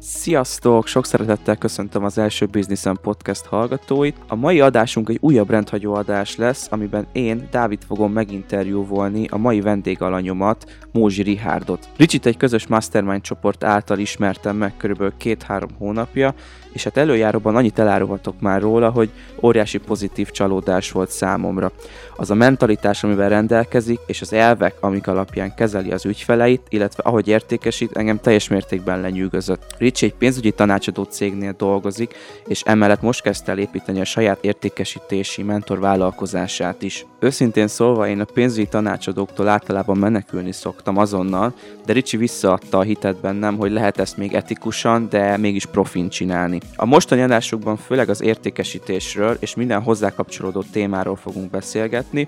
Sziasztok! Sok szeretettel köszöntöm az első Businessen Podcast hallgatóit. A mai adásunk egy újabb rendhagyó adás lesz, amiben én, Dávid fogom meginterjúvolni a mai vendégalanyomat, Mózsi Rihárdot. Ricsit egy közös mastermind csoport által ismertem meg körülbelül két-három hónapja, és hát előjáróban annyit elárulhatok már róla, hogy óriási pozitív csalódás volt számomra. Az a mentalitás, amivel rendelkezik, és az elvek, amik alapján kezeli az ügyfeleit, illetve ahogy értékesít, engem teljes mértékben lenyűgözött. Ricsi egy pénzügyi tanácsadó cégnél dolgozik, és emellett most kezdte el építeni a saját értékesítési mentor vállalkozását is. Őszintén szólva én a pénzügyi tanácsadóktól általában menekülni szoktam azonnal, de Ricsi visszaadta a hitet bennem, hogy lehet ezt még etikusan, de mégis profin csinálni. A mostani adásokban főleg az értékesítésről és minden hozzá kapcsolódó témáról fogunk beszélgetni.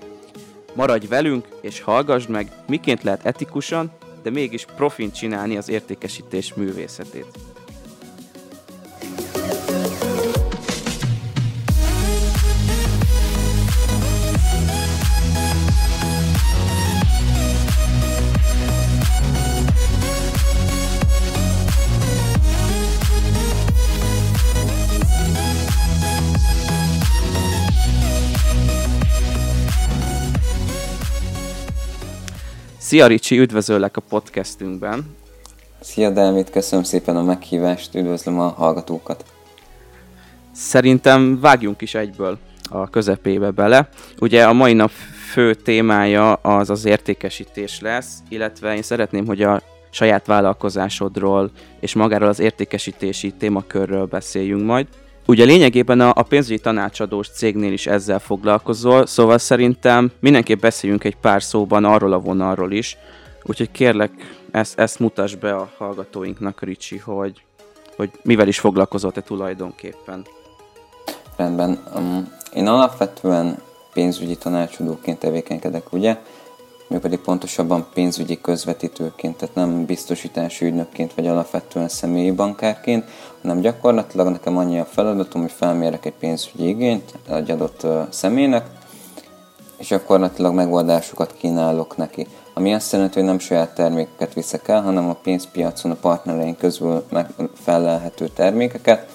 Maradj velünk és hallgassd meg, miként lehet etikusan, de mégis profin csinálni az értékesítés művészetét. Szia Ricsi, üdvözöllek a podcastünkben. Szia Dávid, köszönöm szépen a meghívást, üdvözlöm a hallgatókat. Szerintem vágjunk is egyből a közepébe bele. Ugye a mai nap fő témája az az értékesítés lesz, illetve én szeretném, hogy a saját vállalkozásodról és magáról az értékesítési témakörről beszéljünk majd. Ugye lényegében a, a pénzügyi tanácsadós cégnél is ezzel foglalkozol, szóval szerintem mindenképp beszéljünk egy pár szóban arról a vonalról is, úgyhogy kérlek, ezt, ezt mutasd be a hallgatóinknak, Ricsi, hogy, hogy mivel is foglalkozott te tulajdonképpen. Rendben. Um, én alapvetően pénzügyi tanácsadóként tevékenykedek, ugye? Mi pedig pontosabban pénzügyi közvetítőként, tehát nem biztosítási ügynökként vagy alapvetően személyi bankárként, hanem gyakorlatilag nekem annyi a feladatom, hogy felmérek egy pénzügyi igényt egy adott személynek, és gyakorlatilag megoldásokat kínálok neki. Ami azt jelenti, hogy nem saját termékeket viszek el, hanem a pénzpiacon a partnereink közül megfelelhető termékeket,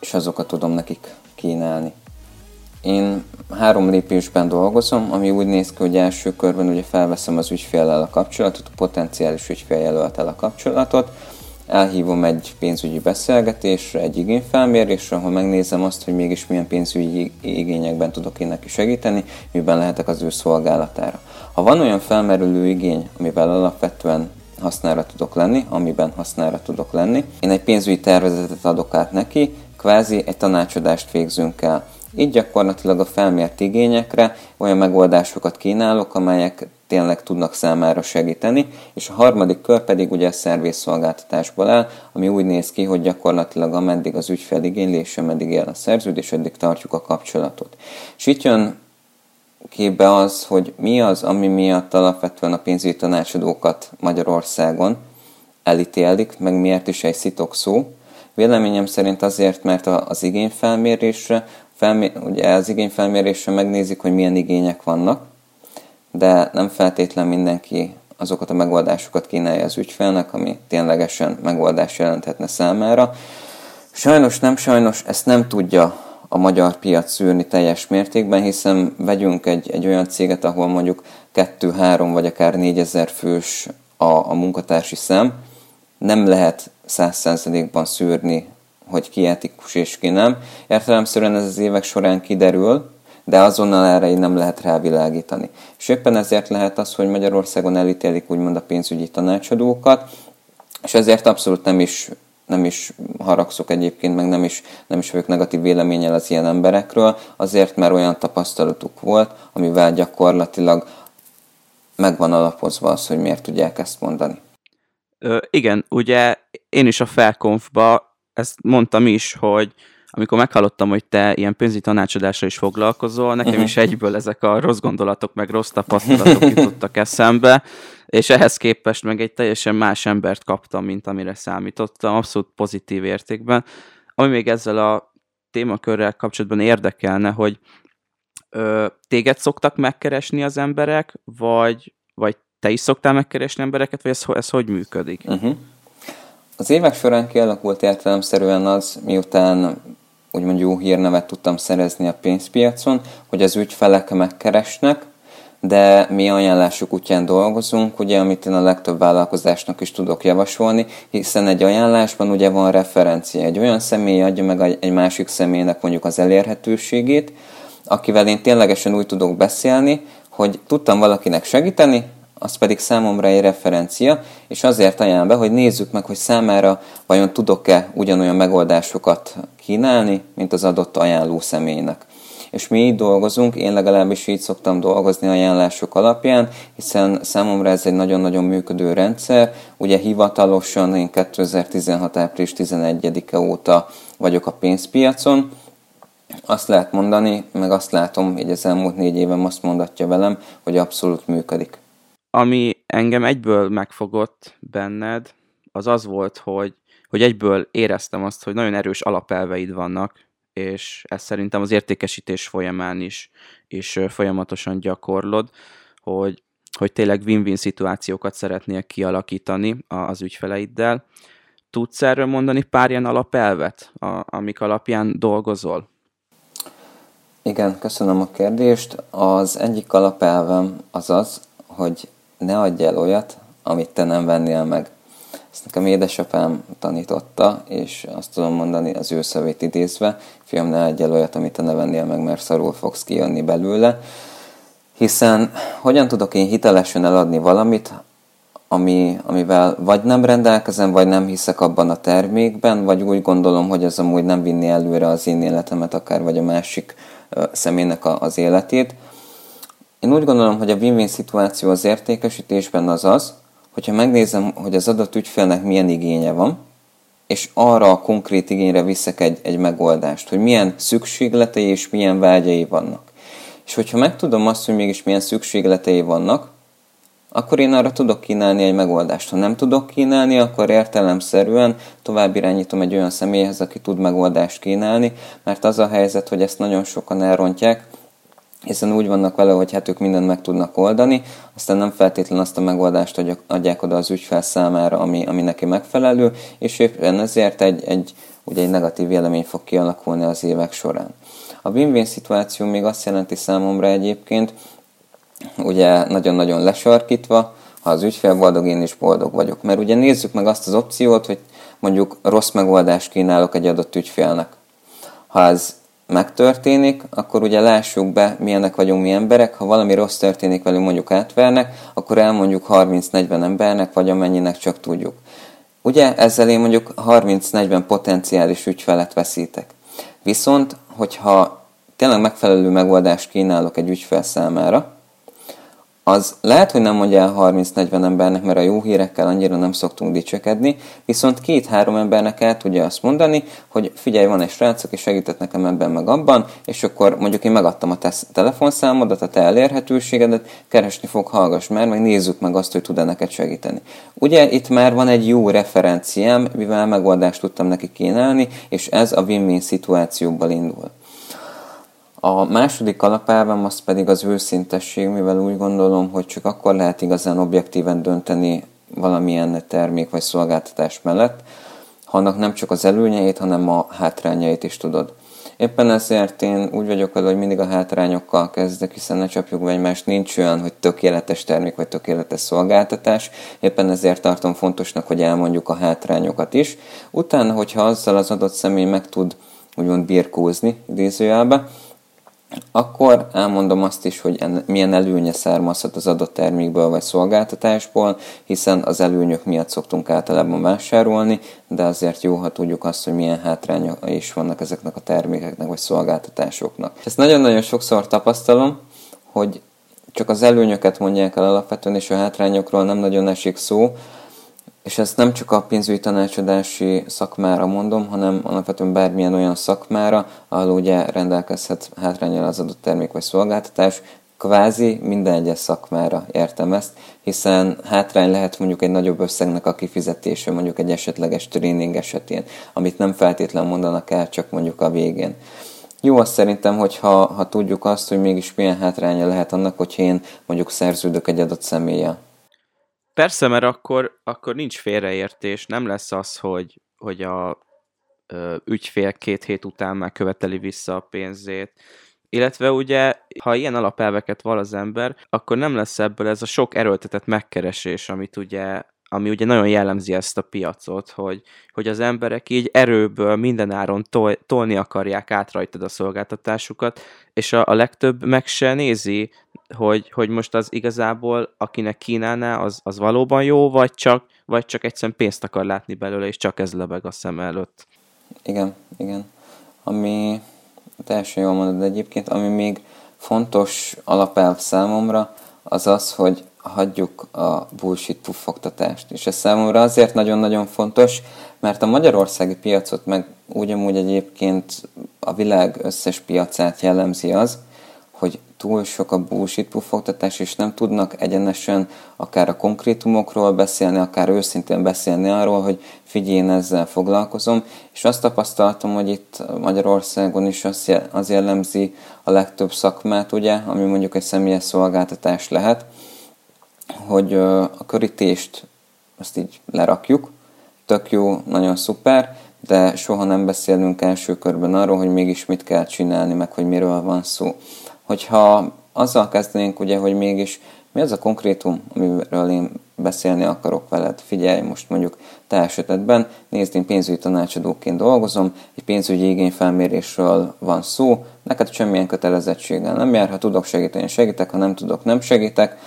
és azokat tudom nekik kínálni. Én három lépésben dolgozom, ami úgy néz ki, hogy első körben ugye felveszem az ügyféllel a kapcsolatot, a potenciális ügyféljelöltel a kapcsolatot, elhívom egy pénzügyi beszélgetésre, egy igényfelmérésre, ahol megnézem azt, hogy mégis milyen pénzügyi igényekben tudok én neki segíteni, miben lehetek az ő szolgálatára. Ha van olyan felmerülő igény, amivel alapvetően hasznára tudok lenni, amiben hasznára tudok lenni, én egy pénzügyi tervezetet adok át neki, kvázi egy tanácsadást végzünk el. Így gyakorlatilag a felmért igényekre olyan megoldásokat kínálok, amelyek tényleg tudnak számára segíteni, és a harmadik kör pedig ugye a szervészszolgáltatásból áll, ami úgy néz ki, hogy gyakorlatilag ameddig az ügyfél igénylése, ameddig él a szerződés, addig tartjuk a kapcsolatot. És itt jön képbe az, hogy mi az, ami miatt alapvetően a pénzügyi tanácsadókat Magyarországon elítélik, meg miért is egy szitok szó. Véleményem szerint azért, mert az igényfelmérésre felmé- ugye az igényfelmérésre megnézik, hogy milyen igények vannak, de nem feltétlen mindenki azokat a megoldásokat kínálja az ügyfélnek, ami ténylegesen megoldás jelenthetne számára. Sajnos nem sajnos ezt nem tudja a magyar piac szűrni teljes mértékben, hiszen vegyünk egy, egy olyan céget, ahol mondjuk 2-3 vagy akár 4000 fős a, a munkatársi szem, nem lehet 100%-ban szűrni hogy ki etikus és ki nem. Értelemszerűen ez az évek során kiderül, de azonnal erre így nem lehet rávilágítani. És éppen ezért lehet az, hogy Magyarországon elítélik úgymond a pénzügyi tanácsadókat, és ezért abszolút nem is, nem is haragszok egyébként, meg nem is, nem is vagyok negatív véleménnyel az ilyen emberekről, azért, mert olyan tapasztalatuk volt, amivel gyakorlatilag megvan alapozva az, hogy miért tudják ezt mondani. Ö, igen, ugye én is a felkonfba ezt mondtam is, hogy amikor meghallottam, hogy te ilyen pénzügyi tanácsadásra is foglalkozol, nekem is egyből ezek a rossz gondolatok, meg rossz tapasztalatok jutottak eszembe, és ehhez képest meg egy teljesen más embert kaptam, mint amire számítottam, abszolút pozitív értékben. Ami még ezzel a témakörrel kapcsolatban érdekelne, hogy ö, téged szoktak megkeresni az emberek, vagy, vagy te is szoktál megkeresni embereket, vagy ez, ez hogy működik? Uh-huh. Az évek során kialakult értelemszerűen az, miután úgymond jó hírnevet tudtam szerezni a pénzpiacon, hogy az ügyfelek megkeresnek, de mi ajánlásuk útján dolgozunk, ugye, amit én a legtöbb vállalkozásnak is tudok javasolni, hiszen egy ajánlásban ugye van referencia. Egy olyan személy adja meg egy másik személynek mondjuk az elérhetőségét, akivel én ténylegesen úgy tudok beszélni, hogy tudtam valakinek segíteni, az pedig számomra egy referencia, és azért ajánlom be, hogy nézzük meg, hogy számára vajon tudok-e ugyanolyan megoldásokat kínálni, mint az adott ajánló személynek. És mi így dolgozunk, én legalábbis így szoktam dolgozni ajánlások alapján, hiszen számomra ez egy nagyon-nagyon működő rendszer. Ugye hivatalosan én 2016. április 11-e óta vagyok a pénzpiacon, azt lehet mondani, meg azt látom, hogy az elmúlt négy évem azt mondatja velem, hogy abszolút működik. Ami engem egyből megfogott benned, az az volt, hogy, hogy egyből éreztem azt, hogy nagyon erős alapelveid vannak, és ezt szerintem az értékesítés folyamán is, is folyamatosan gyakorlod, hogy, hogy tényleg win-win szituációkat szeretnél kialakítani az ügyfeleiddel. Tudsz erről mondani pár ilyen alapelvet, a, amik alapján dolgozol? Igen, köszönöm a kérdést. Az egyik alapelvem az az, hogy ne adj el olyat, amit te nem vennél meg. Ezt nekem édesapám tanította, és azt tudom mondani az ő szavét idézve, fiam, ne adj el olyat, amit te ne vennél meg, mert szarul fogsz kijönni belőle. Hiszen hogyan tudok én hitelesen eladni valamit, ami, amivel vagy nem rendelkezem, vagy nem hiszek abban a termékben, vagy úgy gondolom, hogy ez amúgy nem vinni előre az én életemet, akár vagy a másik személynek az életét. Én úgy gondolom, hogy a win-win szituáció az értékesítésben az az, hogyha megnézem, hogy az adott ügyfélnek milyen igénye van, és arra a konkrét igényre viszek egy, egy megoldást, hogy milyen szükségletei és milyen vágyai vannak. És hogyha megtudom azt, hogy mégis milyen szükségletei vannak, akkor én arra tudok kínálni egy megoldást. Ha nem tudok kínálni, akkor értelemszerűen tovább irányítom egy olyan személyhez, aki tud megoldást kínálni, mert az a helyzet, hogy ezt nagyon sokan elrontják, hiszen úgy vannak vele, hogy hát ők mindent meg tudnak oldani, aztán nem feltétlenül azt a megoldást adják oda az ügyfel számára, ami, ami neki megfelelő, és éppen ezért egy, egy, ugye egy negatív vélemény fog kialakulni az évek során. A win-win szituáció még azt jelenti számomra egyébként, ugye nagyon-nagyon lesarkítva, ha az ügyfél boldog, én is boldog vagyok. Mert ugye nézzük meg azt az opciót, hogy mondjuk rossz megoldást kínálok egy adott ügyfélnek. Ha ez megtörténik, akkor ugye lássuk be, milyenek vagyunk mi emberek. Ha valami rossz történik velünk, mondjuk átvernek, akkor elmondjuk 30-40 embernek, vagy amennyinek csak tudjuk. Ugye ezzel én mondjuk 30-40 potenciális ügyfelet veszítek. Viszont, hogyha tényleg megfelelő megoldást kínálok egy ügyfel számára, az lehet, hogy nem mondja el 30-40 embernek, mert a jó hírekkel annyira nem szoktunk dicsekedni, viszont két-három embernek el tudja azt mondani, hogy figyelj, van egy srác, aki segített nekem ebben meg abban, és akkor mondjuk én megadtam a te telefonszámodat, a te elérhetőségedet, keresni fog, hallgass már, meg nézzük meg azt, hogy tud-e neked segíteni. Ugye itt már van egy jó referenciám, mivel megoldást tudtam neki kínálni, és ez a win-win szituációból indul. A második alapelvem az pedig az őszintesség, mivel úgy gondolom, hogy csak akkor lehet igazán objektíven dönteni valamilyen termék vagy szolgáltatás mellett, ha annak nem csak az előnyeit, hanem a hátrányait is tudod. Éppen ezért én úgy vagyok vele, hogy mindig a hátrányokkal kezdek, hiszen ne csapjuk egymást, nincs olyan, hogy tökéletes termék vagy tökéletes szolgáltatás. Éppen ezért tartom fontosnak, hogy elmondjuk a hátrányokat is. Utána, hogyha azzal az adott személy meg tud úgymond birkózni, idézőjelbe, akkor elmondom azt is, hogy en, milyen előnye származhat az adott termékből vagy szolgáltatásból, hiszen az előnyök miatt szoktunk általában vásárolni, de azért jó, ha tudjuk azt, hogy milyen hátránya is vannak ezeknek a termékeknek vagy szolgáltatásoknak. Ezt nagyon-nagyon sokszor tapasztalom, hogy csak az előnyöket mondják el alapvetően, és a hátrányokról nem nagyon esik szó, és ezt nem csak a pénzügyi tanácsadási szakmára mondom, hanem alapvetően bármilyen olyan szakmára, ahol ugye rendelkezhet hátrányal az adott termék vagy szolgáltatás, kvázi minden egyes szakmára értem ezt, hiszen hátrány lehet mondjuk egy nagyobb összegnek a kifizetése, mondjuk egy esetleges tréning esetén, amit nem feltétlen mondanak el, csak mondjuk a végén. Jó azt szerintem, hogyha ha tudjuk azt, hogy mégis milyen hátránya lehet annak, hogy én mondjuk szerződök egy adott személlyel. Persze, mert akkor, akkor nincs félreértés, nem lesz az, hogy, hogy a ö, ügyfél két hét után már követeli vissza a pénzét. Illetve ugye, ha ilyen alapelveket val az ember, akkor nem lesz ebből ez a sok erőltetett megkeresés, amit ugye ami ugye nagyon jellemzi ezt a piacot, hogy, hogy az emberek így erőből mindenáron tol, tolni akarják át rajtad a szolgáltatásukat, és a, a legtöbb meg se nézi, hogy, hogy most az igazából, akinek kínálná, az, az valóban jó, vagy csak, vagy csak egyszerűen pénzt akar látni belőle, és csak ez lebeg a szem előtt. Igen, igen. Ami teljesen jól mondod egyébként, ami még fontos alapelv számomra, az az, hogy hagyjuk a bullshit puffogtatást. És ez számomra azért nagyon-nagyon fontos, mert a magyarországi piacot, meg ugyanúgy egyébként a világ összes piacát jellemzi az, hogy túl sok a bullshit puffogtatás, és nem tudnak egyenesen akár a konkrétumokról beszélni, akár őszintén beszélni arról, hogy figyelj, én ezzel foglalkozom, és azt tapasztaltam, hogy itt Magyarországon is az jellemzi a legtöbb szakmát, ugye, ami mondjuk egy személyes szolgáltatás lehet, hogy a körítést azt így lerakjuk, tök jó, nagyon szuper, de soha nem beszélünk első körben arról, hogy mégis mit kell csinálni, meg hogy miről van szó. Hogyha azzal kezdenénk, ugye, hogy mégis mi az a konkrétum, amiről én beszélni akarok veled. Figyelj, most mondjuk te esetedben, nézd, én pénzügyi tanácsadóként dolgozom, egy pénzügyi igényfelmérésről van szó, neked semmilyen kötelezettséggel nem jár, ha tudok segíteni, segítek, ha nem tudok, nem segítek,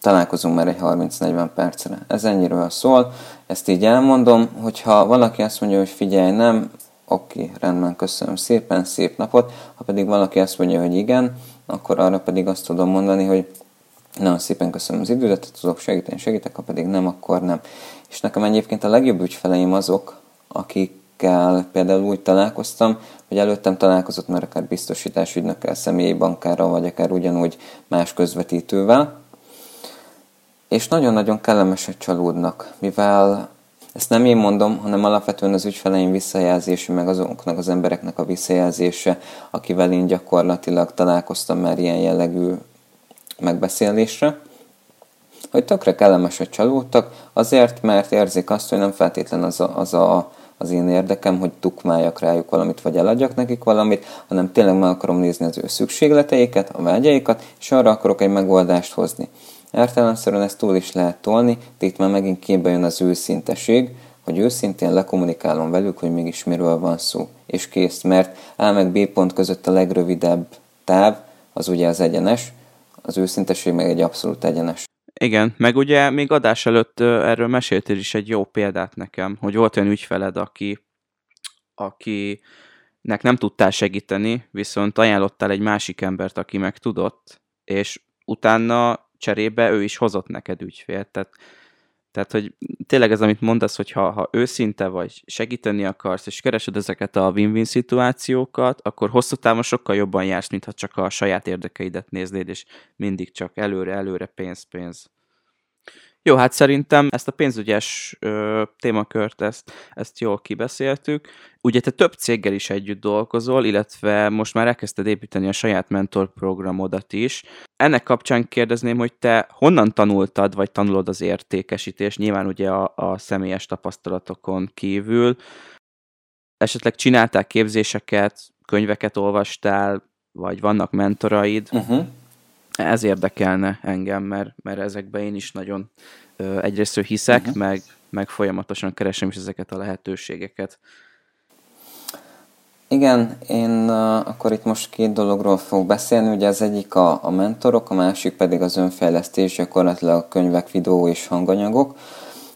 találkozunk már egy 30-40 percre. Ez ennyiről szól, ezt így elmondom, hogyha valaki azt mondja, hogy figyelj, nem, oké, rendben, köszönöm szépen, szép napot, ha pedig valaki azt mondja, hogy igen, akkor arra pedig azt tudom mondani, hogy nagyon szépen köszönöm az időt, tudok segíteni, segítek, ha pedig nem, akkor nem. És nekem egyébként a legjobb ügyfeleim azok, akikkel például úgy találkoztam, hogy előttem találkozott már akár biztosítás ügynökkel, személyi bankárral, vagy akár ugyanúgy más közvetítővel, és nagyon-nagyon kellemesek csalódnak, mivel ezt nem én mondom, hanem alapvetően az ügyfeleim visszajelzése, meg azoknak az embereknek a visszajelzése, akivel én gyakorlatilag találkoztam már ilyen jellegű megbeszélésre, hogy tökre kellemesek csalódtak, azért, mert érzik azt, hogy nem feltétlen az a, az, a, az én érdekem, hogy tukmáljak rájuk valamit, vagy eladjak nekik valamit, hanem tényleg meg akarom nézni az ő szükségleteiket, a vágyaikat, és arra akarok egy megoldást hozni. Értelemszerűen ezt túl is lehet tolni, de itt már megint képbe jön az őszinteség, hogy őszintén lekommunikálom velük, hogy mégis miről van szó. És kész, mert A meg B pont között a legrövidebb táv, az ugye az egyenes, az őszinteség meg egy abszolút egyenes. Igen, meg ugye még adás előtt erről meséltél is egy jó példát nekem, hogy volt olyan ügyfeled, aki, akinek nem tudtál segíteni, viszont ajánlottál egy másik embert, aki meg tudott, és utána cserébe ő is hozott neked ügyfélt. Tehát, tehát, hogy tényleg ez, amit mondasz, hogy ha, ha őszinte vagy, segíteni akarsz, és keresed ezeket a win-win szituációkat, akkor hosszú távon sokkal jobban jársz, mintha csak a saját érdekeidet néznéd, és mindig csak előre, előre, pénz, pénz. Jó, hát szerintem ezt a pénzügyes ö, témakört, ezt, ezt jól kibeszéltük. Ugye te több céggel is együtt dolgozol, illetve most már elkezdted építeni a saját mentorprogramodat is. Ennek kapcsán kérdezném, hogy te honnan tanultad, vagy tanulod az értékesítést, nyilván ugye a, a személyes tapasztalatokon kívül. Esetleg csináltál képzéseket, könyveket olvastál, vagy vannak mentoraid. Uh-huh ez érdekelne engem, mert, mert ezekben én is nagyon ö, egyrészt hiszek, uh-huh. meg, meg folyamatosan keresem is ezeket a lehetőségeket. Igen, én uh, akkor itt most két dologról fogok beszélni, ugye az egyik a, a mentorok, a másik pedig az önfejlesztés, gyakorlatilag a könyvek, videó és hanganyagok.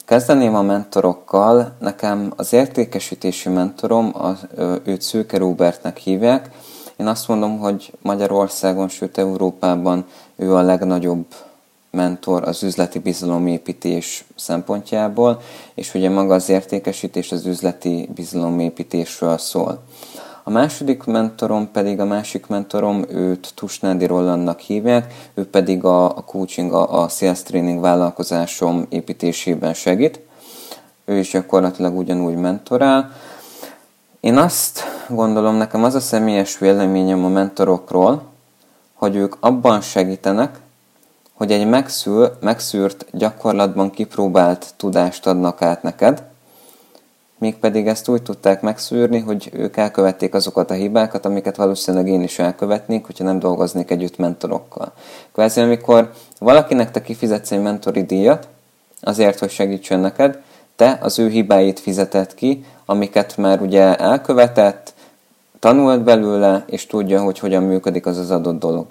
Kezdeném a mentorokkal, nekem az értékesítési mentorom, az, őt Szőke Robertnek hívják, én azt mondom, hogy Magyarországon, sőt Európában ő a legnagyobb mentor az üzleti bizalomépítés szempontjából, és ugye maga az értékesítés az üzleti bizalomépítésről szól. A második mentorom pedig, a másik mentorom, őt Tusnádi Rolandnak hívják, ő pedig a, a coaching, a, a sales training vállalkozásom építésében segít. Ő is gyakorlatilag ugyanúgy mentorál. Én azt gondolom, nekem az a személyes véleményem a mentorokról, hogy ők abban segítenek, hogy egy megszül, megszűrt, gyakorlatban kipróbált tudást adnak át neked, mégpedig ezt úgy tudták megszűrni, hogy ők elkövették azokat a hibákat, amiket valószínűleg én is elkövetnék, hogyha nem dolgoznék együtt mentorokkal. Kvázi, amikor valakinek te kifizetsz egy mentori díjat, azért, hogy segítsen neked, te az ő hibáit fizetett ki, amiket már ugye elkövetett, tanult belőle, és tudja, hogy hogyan működik az az adott dolog.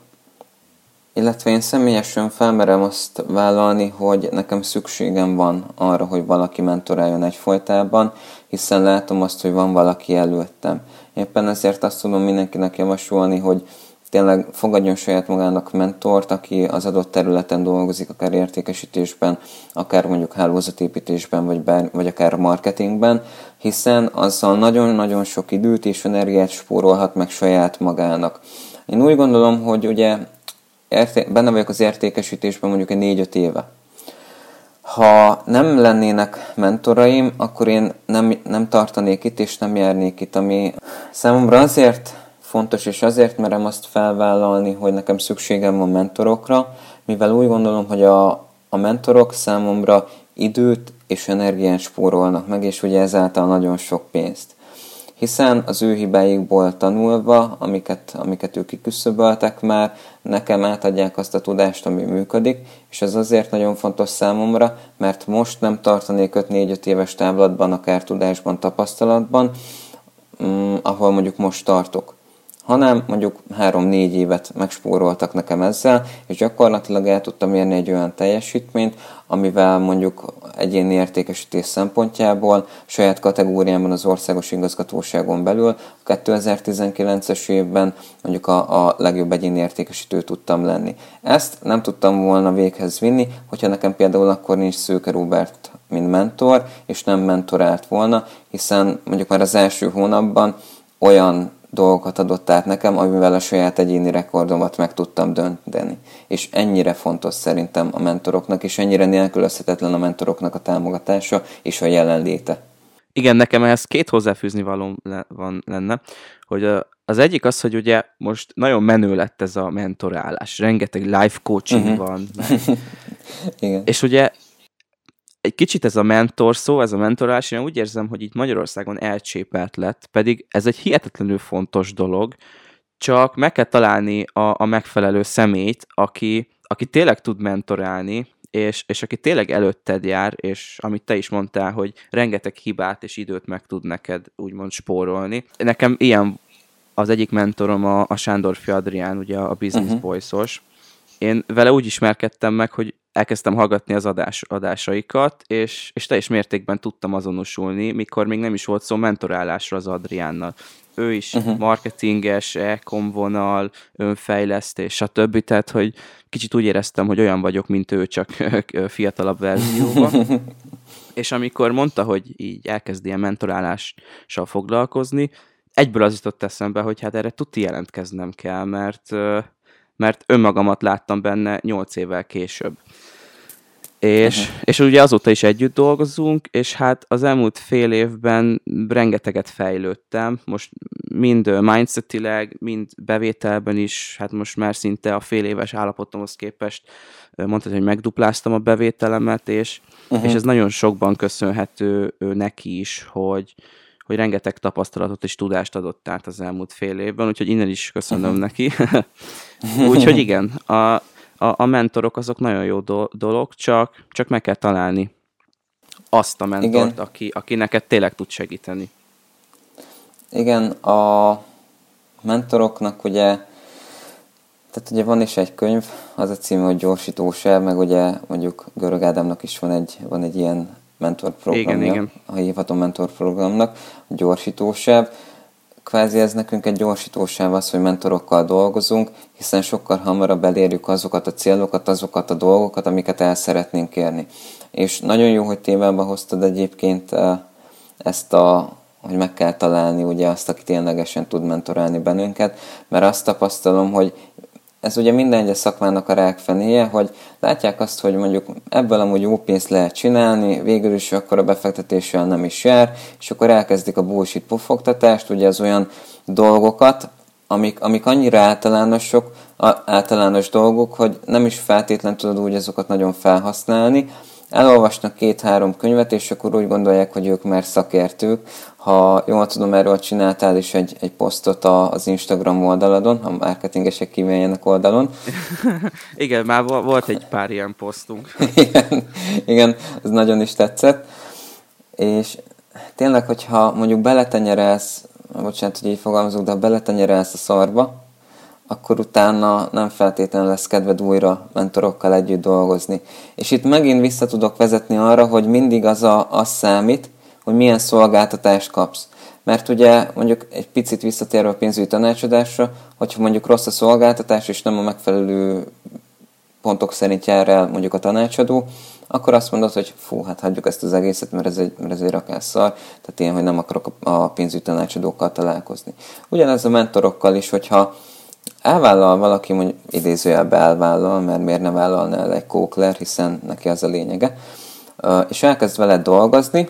Illetve én személyesen felmerem azt vállalni, hogy nekem szükségem van arra, hogy valaki mentoráljon egyfolytában, hiszen látom azt, hogy van valaki előttem. Éppen ezért azt tudom mindenkinek javasolni, hogy tényleg fogadjon saját magának mentort, aki az adott területen dolgozik, akár értékesítésben, akár mondjuk hálózatépítésben, vagy, bár, vagy akár marketingben, hiszen azzal nagyon-nagyon sok időt és energiát spórolhat meg saját magának. Én úgy gondolom, hogy ugye érté- benne vagyok az értékesítésben mondjuk egy 4-5 éve. Ha nem lennének mentoraim, akkor én nem, nem tartanék itt, és nem járnék itt, ami számomra azért fontos, és azért merem azt felvállalni, hogy nekem szükségem van mentorokra, mivel úgy gondolom, hogy a, a mentorok számomra időt és energiát spórolnak meg, és ugye ezáltal nagyon sok pénzt. Hiszen az ő hibáikból tanulva, amiket, amiket ők kiküszöböltek már, nekem átadják azt a tudást, ami működik, és ez azért nagyon fontos számomra, mert most nem tartanék 5-4-5 éves távlatban, akár tudásban, tapasztalatban, mm, ahol mondjuk most tartok hanem mondjuk 3-4 évet megspóroltak nekem ezzel, és gyakorlatilag el tudtam érni egy olyan teljesítményt, amivel mondjuk egyéni értékesítés szempontjából saját kategóriámban az országos igazgatóságon belül a 2019-es évben mondjuk a, a legjobb egyéni értékesítő tudtam lenni. Ezt nem tudtam volna véghez vinni, hogyha nekem például akkor nincs Szőke Robert, mint mentor, és nem mentorált volna, hiszen mondjuk már az első hónapban olyan dolgokat adott át nekem, amivel a saját egyéni rekordomat meg tudtam dönteni. És ennyire fontos szerintem a mentoroknak, és ennyire nélkülözhetetlen a mentoroknak a támogatása és a jelenléte. Igen, nekem ehhez két hozzáfűzni való van lenne, hogy az egyik az, hogy ugye most nagyon menő lett ez a mentorálás, rengeteg life coaching uh-huh. van. Igen. És ugye egy kicsit ez a mentor szó, ez a mentorálás, én úgy érzem, hogy itt Magyarországon elcsépelt lett, pedig ez egy hihetetlenül fontos dolog, csak meg kell találni a, a megfelelő szemét, aki, aki tényleg tud mentorálni, és, és aki tényleg előtted jár, és amit te is mondtál, hogy rengeteg hibát és időt meg tud neked úgymond spórolni. Nekem ilyen az egyik mentorom a, a Sándor Adrián, ugye a Business uh-huh. Boys-os. Én vele úgy ismerkedtem meg, hogy elkezdtem hallgatni az adás, adásaikat, és, és teljes mértékben tudtam azonosulni, mikor még nem is volt szó mentorálásra az Adriánnal. Ő is uh-huh. marketinges, e-com vonal, önfejlesztés, stb. Tehát, hogy kicsit úgy éreztem, hogy olyan vagyok, mint ő, csak fiatalabb verzióban. és amikor mondta, hogy így elkezd ilyen mentorálással foglalkozni, egyből az jutott eszembe, hogy hát erre tuti jelentkeznem kell, mert mert önmagamat láttam benne 8 évvel később. És, uh-huh. és ugye azóta is együtt dolgozunk, és hát az elmúlt fél évben rengeteget fejlődtem, most mind mindsetileg, mind bevételben is, hát most már szinte a fél éves állapotomhoz képest mondhatni, hogy megdupláztam a bevételemet, és, uh-huh. és ez nagyon sokban köszönhető neki is, hogy, hogy rengeteg tapasztalatot és tudást adott át az elmúlt fél évben, úgyhogy innen is köszönöm neki. úgyhogy igen, a, a, a mentorok azok nagyon jó do- dolog, csak, csak meg kell találni azt a mentort, aki, aki neked tényleg tud segíteni. Igen, a mentoroknak ugye tehát ugye van is egy könyv, az a címe, hogy gyorsítósáv, meg ugye mondjuk Görög Ádámnak is van egy, van egy ilyen mentorprogramja, igen, igen. ha hívhatom mentorprogramnak, a gyorsítósáv. Kvázi ez nekünk egy gyorsítósáv az, hogy mentorokkal dolgozunk, hiszen sokkal hamarabb elérjük azokat a célokat, azokat a dolgokat, amiket el szeretnénk érni. És nagyon jó, hogy témába hoztad egyébként eh, ezt a, hogy meg kell találni ugye azt, aki ténylegesen tud mentorálni bennünket, mert azt tapasztalom, hogy ez ugye minden egyes szakmának a rákfenéje, hogy látják azt, hogy mondjuk ebből amúgy jó pénzt lehet csinálni, végül is akkor a befektetéssel nem is jár, és akkor elkezdik a bullshit pufogtatást, ugye az olyan dolgokat, amik, amik annyira általánosok, általános dolgok, hogy nem is feltétlen tudod úgy azokat nagyon felhasználni. Elolvasnak két-három könyvet, és akkor úgy gondolják, hogy ők már szakértők. Ha jól tudom, erről csináltál is egy, egy posztot az Instagram oldaladon, a marketingesek kívánjának oldalon. igen, már volt egy pár ilyen posztunk. igen, igen, ez nagyon is tetszett. És tényleg, hogyha mondjuk beletenyerelsz, bocsánat, hogy így fogalmazok, de ha beletenyerelsz a szarba, akkor utána nem feltétlenül lesz kedved újra mentorokkal együtt dolgozni. És itt megint vissza tudok vezetni arra, hogy mindig az, a, az számít, hogy milyen szolgáltatást kapsz. Mert ugye mondjuk egy picit visszatérve a pénzügyi tanácsadásra, hogyha mondjuk rossz a szolgáltatás, és nem a megfelelő pontok szerint jár el mondjuk a tanácsadó, akkor azt mondod, hogy fú, hát hagyjuk ezt az egészet, mert ez egy, mert ez egy rakásszal, tehát ilyen, hogy nem akarok a pénzügyi tanácsadókkal találkozni. Ugyanez a mentorokkal is, hogyha elvállal valaki, mondjuk idézőjelbe elvállal, mert miért ne vállalna el egy kókler, hiszen neki az a lényege, és elkezd vele dolgozni,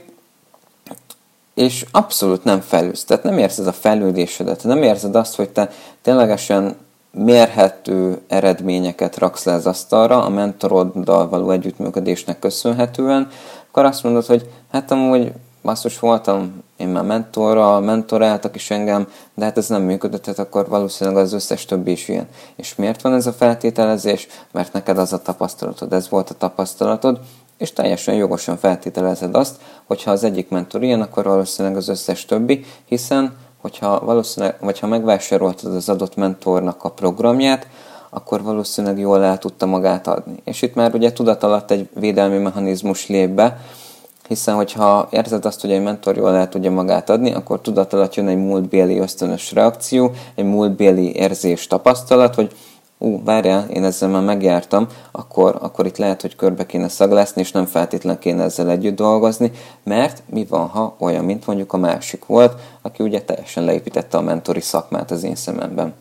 és abszolút nem felülsz, tehát nem érzed a fejlődésedet, nem érzed azt, hogy te ténylegesen mérhető eredményeket raksz le az asztalra a mentoroddal való együttműködésnek köszönhetően, akkor azt mondod, hogy hát amúgy basszus voltam én már mentorral, mentoráltak is engem, de hát ez nem működött, tehát akkor valószínűleg az összes többi is ilyen. És miért van ez a feltételezés? Mert neked az a tapasztalatod, ez volt a tapasztalatod, és teljesen jogosan feltételezed azt, hogy ha az egyik mentor ilyen, akkor valószínűleg az összes többi, hiszen hogyha valószínűleg, vagy ha megvásároltad az adott mentornak a programját, akkor valószínűleg jól el tudta magát adni. És itt már ugye tudat alatt egy védelmi mechanizmus lép be, hiszen hogyha érzed azt, hogy egy mentor jól el tudja magát adni, akkor tudat alatt jön egy múltbéli ösztönös reakció, egy múltbéli érzés, tapasztalat, hogy ú, várjál, én ezzel már megjártam, akkor, akkor itt lehet, hogy körbe kéne szaglászni, és nem feltétlenül kéne ezzel együtt dolgozni, mert mi van, ha olyan, mint mondjuk a másik volt, aki ugye teljesen leépítette a mentori szakmát az én szememben.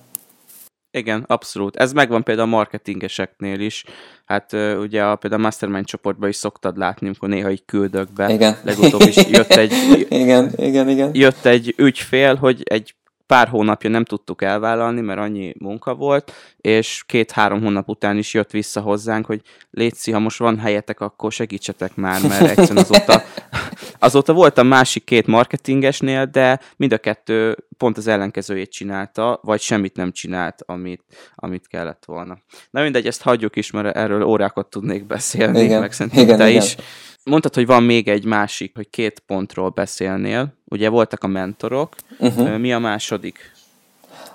Igen, abszolút. Ez megvan például a marketingeseknél is. Hát ugye a, például a Mastermind csoportban is szoktad látni, amikor néha így küldök be. Igen. Legutóbb is jött egy, igen, igen, igen. jött egy ügyfél, hogy egy pár hónapja nem tudtuk elvállalni, mert annyi munka volt, és két-három hónap után is jött vissza hozzánk, hogy Léci, ha most van helyetek, akkor segítsetek már, mert egyszerűen azóta, azóta voltam másik két marketingesnél, de mind a kettő pont az ellenkezőjét csinálta, vagy semmit nem csinált, amit, amit kellett volna. Na mindegy, ezt hagyjuk is, mert erről órákat tudnék beszélni, igen, meg szerintem igen, te igen. is. Mondtad, hogy van még egy másik, hogy két pontról beszélnél. Ugye voltak a mentorok. Uh-huh. Mi a második?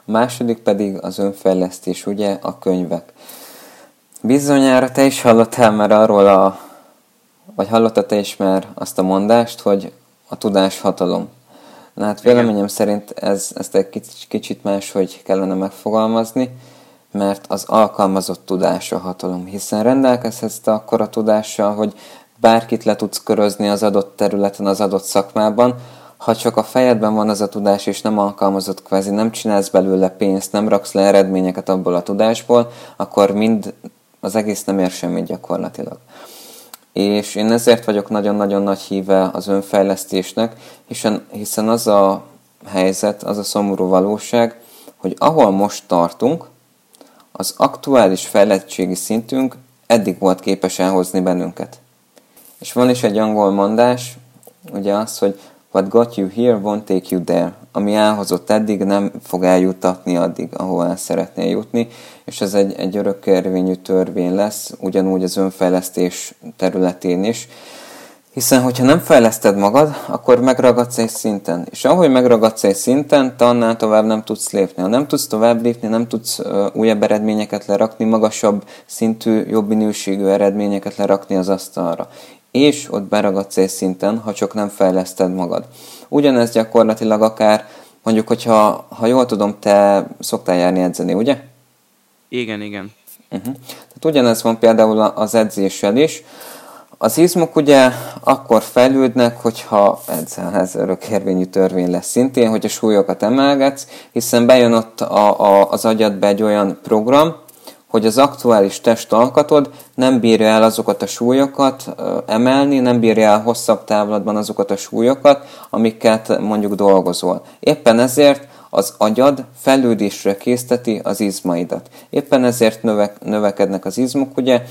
A második pedig az önfejlesztés, ugye a könyvek. Bizonyára te is hallottál már arról a, vagy hallottad te is már azt a mondást, hogy a tudás hatalom. Na hát véleményem Igen. szerint ez, ezt egy kicsit, máshogy kellene megfogalmazni, mert az alkalmazott tudás a hatalom, hiszen rendelkezhetsz te akkor a tudással, hogy bárkit le tudsz körözni az adott területen, az adott szakmában, ha csak a fejedben van az a tudás, és nem alkalmazott kvázi, nem csinálsz belőle pénzt, nem raksz le eredményeket abból a tudásból, akkor mind az egész nem ér semmit gyakorlatilag. És én ezért vagyok nagyon-nagyon nagy híve az önfejlesztésnek, hiszen, hiszen az a helyzet, az a szomorú valóság, hogy ahol most tartunk, az aktuális fejlettségi szintünk eddig volt képes elhozni bennünket. És van is egy angol mondás, ugye az, hogy What got you here won't take you there. Ami elhozott eddig, nem fog eljutatni addig, ahol el szeretnél jutni, és ez egy, egy örökérvényű törvény lesz, ugyanúgy az önfejlesztés területén is. Hiszen, hogyha nem fejleszted magad, akkor megragadsz egy szinten. És ahogy megragadsz egy szinten, te annál tovább nem tudsz lépni. Ha nem tudsz tovább lépni, nem tudsz uh, újabb eredményeket lerakni, magasabb szintű, jobb minőségű eredményeket lerakni az asztalra és ott beragadsz egy szinten, ha csak nem fejleszted magad. Ugyanez gyakorlatilag akár, mondjuk, hogyha ha jól tudom, te szoktál járni edzeni, ugye? Igen, igen. Uh-huh. Tehát ugyanez van például az edzéssel is. Az izmok ugye akkor fejlődnek, hogyha edzel, ez örökérvényű törvény lesz szintén, hogy a súlyokat emelgetsz, hiszen bejön ott a, a, az agyadba egy olyan program, hogy az aktuális testalkatod nem bírja el azokat a súlyokat emelni, nem bírja el hosszabb távlatban azokat a súlyokat, amiket mondjuk dolgozol. Éppen ezért az agyad fejlődésre készteti az izmaidat. Éppen ezért növek, növekednek az izmok, ugye,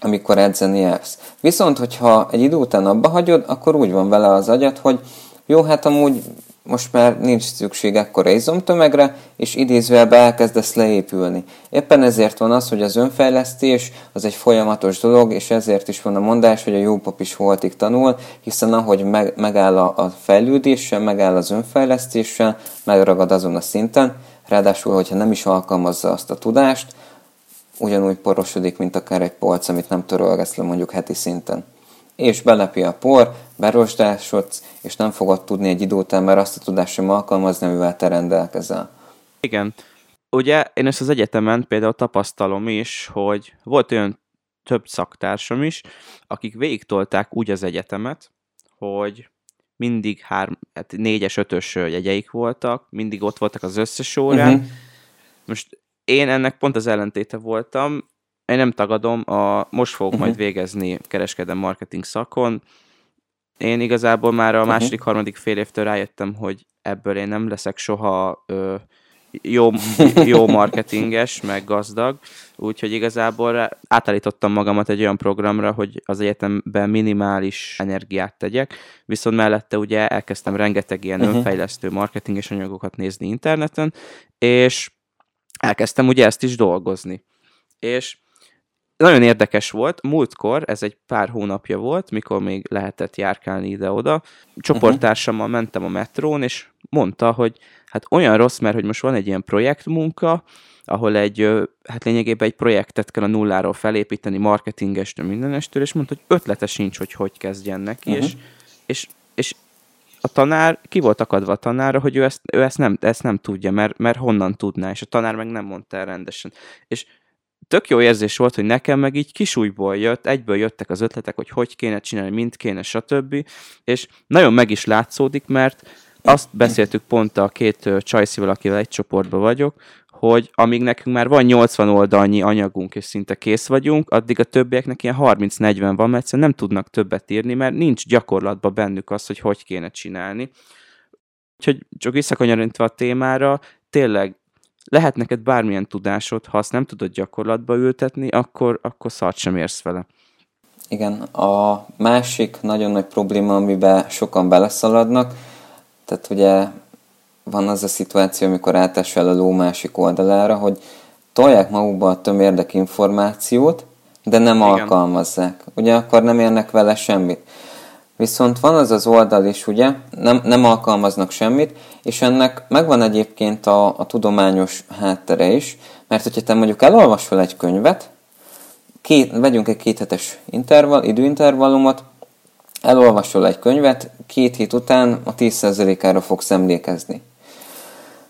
amikor edzeni jársz. Viszont, hogyha egy idő után abba hagyod, akkor úgy van vele az agyad, hogy jó, hát amúgy most már nincs szükség ekkora izomtömegre, és idézőjelbe elkezdesz leépülni. Éppen ezért van az, hogy az önfejlesztés az egy folyamatos dolog, és ezért is van a mondás, hogy a jó pap is holtig tanul, hiszen ahogy meg, megáll a, a fejlődéssel, megáll az önfejlesztéssel, megragad azon a szinten, ráadásul, hogyha nem is alkalmazza azt a tudást, ugyanúgy porosodik, mint akár egy polc, amit nem törölgesz le mondjuk heti szinten és belepi a por, berosdásodsz, és nem fogod tudni egy idő után már azt a tudást sem alkalmazni, amivel te rendelkezel. Igen. Ugye én ezt az egyetemen például tapasztalom is, hogy volt olyan több szaktársam is, akik végigtolták úgy az egyetemet, hogy mindig három, hát négyes, ötös jegyeik voltak, mindig ott voltak az összes órán. Uh-huh. Most én ennek pont az ellentéte voltam, én nem tagadom, a, most fogok uh-huh. majd végezni kereskedem marketing szakon. Én igazából már a uh-huh. második, harmadik fél évtől rájöttem, hogy ebből én nem leszek soha ö, jó, jó marketinges, meg gazdag, úgyhogy igazából átállítottam magamat egy olyan programra, hogy az egyetemben minimális energiát tegyek, viszont mellette ugye elkezdtem rengeteg ilyen uh-huh. önfejlesztő marketinges anyagokat nézni interneten, és elkezdtem ugye ezt is dolgozni. És nagyon érdekes volt, múltkor, ez egy pár hónapja volt, mikor még lehetett járkálni ide-oda, csoporttársammal mentem a metrón, és mondta, hogy hát olyan rossz, mert hogy most van egy ilyen projektmunka, ahol egy, hát lényegében egy projektet kell a nulláról felépíteni, marketingestől, mindenestől, és mondta, hogy ötlete sincs, hogy hogy kezdjen neki, uh-huh. és, és, és a tanár, ki volt akadva a tanára, hogy ő ezt, ő ezt, nem, ezt nem tudja, mert, mert honnan tudná, és a tanár meg nem mondta el rendesen. És tök jó érzés volt, hogy nekem meg így kisújból jött, egyből jöttek az ötletek, hogy hogy kéne csinálni, mint kéne, stb. És nagyon meg is látszódik, mert azt beszéltük pont a két csajszival, akivel egy csoportban vagyok, hogy amíg nekünk már van 80 oldalnyi anyagunk, és szinte kész vagyunk, addig a többieknek ilyen 30-40 van, mert egyszerűen nem tudnak többet írni, mert nincs gyakorlatban bennük az, hogy hogy kéne csinálni. Úgyhogy csak visszakanyarintva a témára, tényleg lehet neked bármilyen tudásod, ha azt nem tudod gyakorlatba ültetni, akkor, akkor szart sem érsz vele. Igen, a másik nagyon nagy probléma, amiben sokan beleszaladnak, tehát ugye van az a szituáció, amikor átesel a ló másik oldalára, hogy tolják magukba a tömérdek információt, de nem Igen. alkalmazzák. Ugye akkor nem érnek vele semmit. Viszont van az az oldal is, ugye, nem, nem alkalmaznak semmit, és ennek megvan egyébként a, a tudományos háttere is, mert hogyha te mondjuk elolvasol egy könyvet, két, vegyünk egy kéthetes intervall, időintervallumot, elolvasol egy könyvet, két hét után a 10%-ára fogsz emlékezni.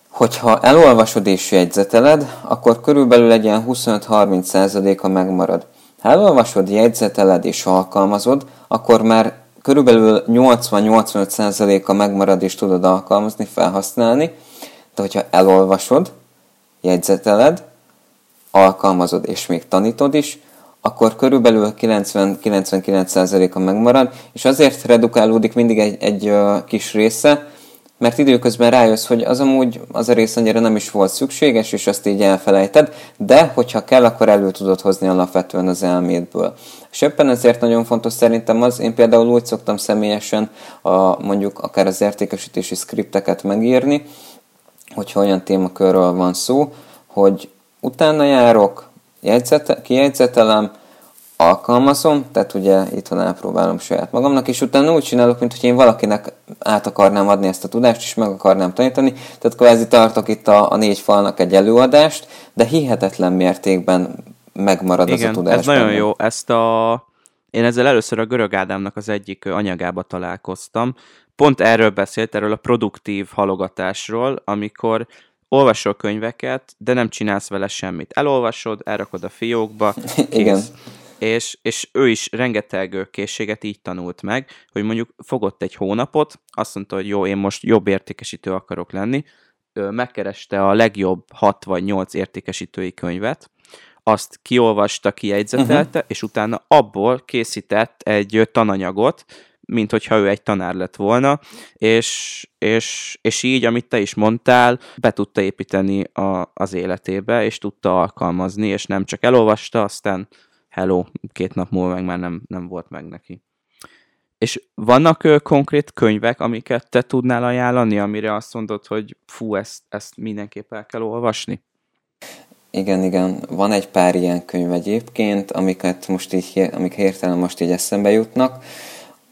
Hogyha elolvasod és jegyzeteled, akkor körülbelül egy ilyen 25-30%-a megmarad. Ha elolvasod, jegyzeteled és alkalmazod, akkor már körülbelül 80-85%-a megmarad és tudod alkalmazni, felhasználni, de hogyha elolvasod, jegyzeteled, alkalmazod és még tanítod is, akkor körülbelül 90-99%-a megmarad, és azért redukálódik mindig egy, egy kis része, mert időközben rájössz, hogy az amúgy az a rész annyira nem is volt szükséges, és azt így elfelejted, de hogyha kell, akkor elő tudod hozni alapvetően az elmédből. És éppen ezért nagyon fontos szerintem az, én például úgy szoktam személyesen a, mondjuk akár az értékesítési skripteket megírni, hogyha olyan témakörről van szó, hogy utána járok, jegyzete, kijegyzetelem, alkalmazom, tehát ugye itthon elpróbálom saját magamnak, és utána úgy csinálok, mint hogy én valakinek át akarnám adni ezt a tudást, és meg akarnám tanítani, tehát kvázi tartok itt a, a négy falnak egy előadást, de hihetetlen mértékben megmarad Igen, az a tudás. ez nagyon jó. Ezt a... Én ezzel először a Görög Ádámnak az egyik anyagába találkoztam. Pont erről beszélt, erről a produktív halogatásról, amikor olvasol könyveket, de nem csinálsz vele semmit. Elolvasod, elrakod a fiókba, kész. Igen és, és ő is rengeteg készséget így tanult meg, hogy mondjuk fogott egy hónapot, azt mondta, hogy jó, én most jobb értékesítő akarok lenni, megkereste a legjobb 6 vagy 8 értékesítői könyvet, azt kiolvasta, kijegyzetelte, uh-huh. és utána abból készített egy tananyagot, mint hogyha ő egy tanár lett volna, és, és, és így, amit te is mondtál, be tudta építeni a, az életébe, és tudta alkalmazni, és nem csak elolvasta, aztán hello, két nap múlva meg már nem, nem volt meg neki. És vannak ö, konkrét könyvek, amiket te tudnál ajánlani, amire azt mondod, hogy fú, ezt, ezt mindenképp el kell olvasni? Igen, igen. Van egy pár ilyen könyv egyébként, amiket most így, amik hirtelen most így eszembe jutnak.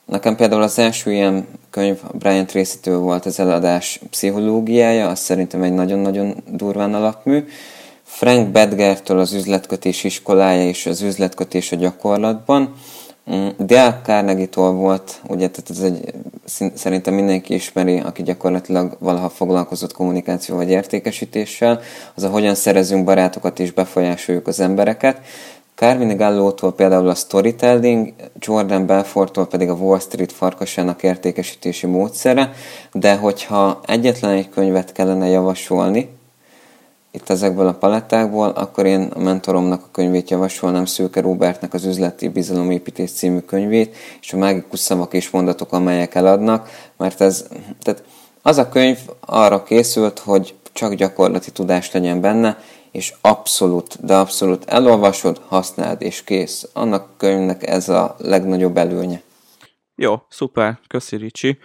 Nekem például az első ilyen könyv Brian tracy volt az eladás pszichológiája, az szerintem egy nagyon-nagyon durván alapmű. Frank Bedgertől az üzletkötés iskolája és az üzletkötés a gyakorlatban. Mm, Dale Carnegie-tól volt, ugye, tehát ez egy, szerintem mindenki ismeri, aki gyakorlatilag valaha foglalkozott kommunikáció vagy értékesítéssel, az a hogyan szerezünk barátokat és befolyásoljuk az embereket. Carmine Gallótól például a storytelling, Jordan Belforttól pedig a Wall Street farkasának értékesítési módszere, de hogyha egyetlen egy könyvet kellene javasolni, itt ezekből a palettákból, akkor én a mentoromnak a könyvét javasolnám, Szőke Robertnek az Üzleti Bizalomépítés című könyvét, és a mágikus szavak és mondatok, amelyek eladnak, mert ez, tehát az a könyv arra készült, hogy csak gyakorlati tudás legyen benne, és abszolút, de abszolút elolvasod, használd és kész. Annak könyvnek ez a legnagyobb előnye. Jó, szuper, köszi Ricsi.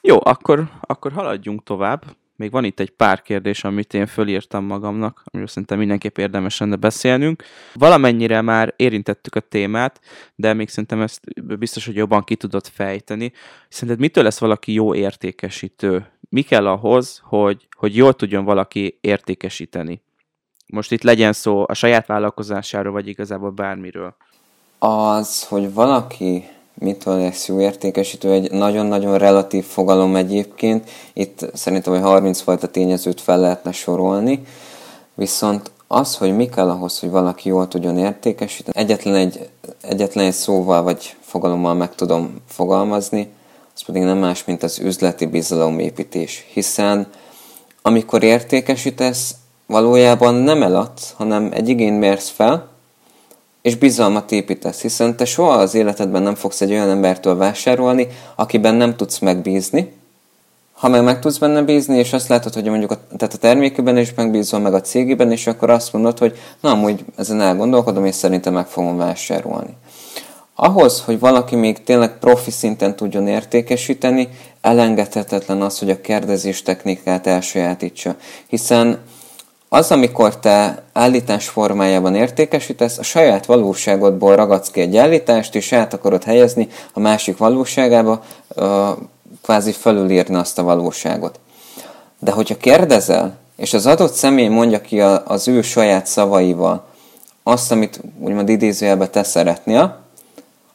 Jó, akkor, akkor haladjunk tovább még van itt egy pár kérdés, amit én fölírtam magamnak, amiről szerintem mindenképp érdemes lenne beszélnünk. Valamennyire már érintettük a témát, de még szerintem ezt biztos, hogy jobban ki tudod fejteni. Szerinted mitől lesz valaki jó értékesítő? Mi kell ahhoz, hogy, hogy jól tudjon valaki értékesíteni? Most itt legyen szó a saját vállalkozásáról, vagy igazából bármiről. Az, hogy valaki lesz jó értékesítő, egy nagyon-nagyon relatív fogalom egyébként. Itt szerintem, hogy 30 fajta tényezőt fel lehetne sorolni, viszont az, hogy mi kell ahhoz, hogy valaki jól tudjon értékesíteni, egyetlen egy, egyetlen egy szóval vagy fogalommal meg tudom fogalmazni, az pedig nem más, mint az üzleti bizalomépítés. Hiszen amikor értékesítesz, valójában nem eladsz, hanem egy igényt mérsz fel, és bizalmat építesz, hiszen te soha az életedben nem fogsz egy olyan embertől vásárolni, akiben nem tudsz megbízni, ha meg meg tudsz benne bízni, és azt látod, hogy mondjuk a, tehát a termékében is megbízol, meg a cégében, és akkor azt mondod, hogy na, amúgy ezen elgondolkodom, és szerintem meg fogom vásárolni. Ahhoz, hogy valaki még tényleg profi szinten tudjon értékesíteni, elengedhetetlen az, hogy a kérdezés technikát elsajátítsa. Hiszen az, amikor te állítás formájában értékesítesz, a saját valóságodból ragadsz ki egy állítást, és át akarod helyezni a másik valóságába, kvázi felülírni azt a valóságot. De hogyha kérdezel, és az adott személy mondja ki az ő saját szavaival azt, amit úgymond idézőjelbe te szeretnél,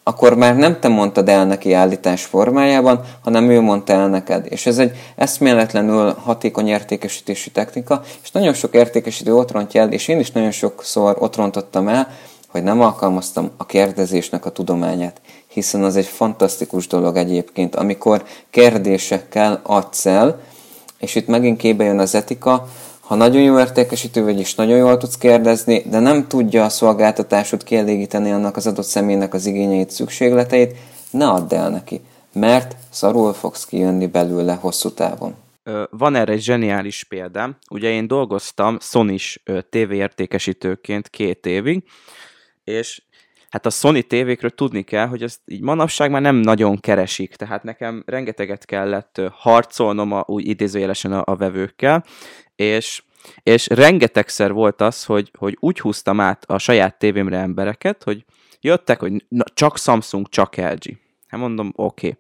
akkor már nem te mondtad el neki állítás formájában, hanem ő mondta el neked. És ez egy eszméletlenül hatékony értékesítési technika, és nagyon sok értékesítő ott rontja el, és én is nagyon sokszor ott rontottam el, hogy nem alkalmaztam a kérdezésnek a tudományát, hiszen az egy fantasztikus dolog egyébként, amikor kérdésekkel adsz el, és itt megint képbe jön az etika, ha nagyon jó értékesítő vagy, és nagyon jól tudsz kérdezni, de nem tudja a szolgáltatásod kielégíteni annak az adott személynek az igényeit, szükségleteit, ne add el neki, mert szarul fogsz kijönni belőle hosszú távon. Van erre egy zseniális példám. Ugye én dolgoztam Sony-s tévéértékesítőként két évig, és hát a Sony tévékről tudni kell, hogy ezt így manapság már nem nagyon keresik, tehát nekem rengeteget kellett harcolnom a, úgy idézőjelesen a, a vevőkkel, és, és rengetegszer volt az, hogy, hogy úgy húztam át a saját tévémre embereket, hogy jöttek, hogy na, csak Samsung, csak LG. Hát mondom, oké. Okay.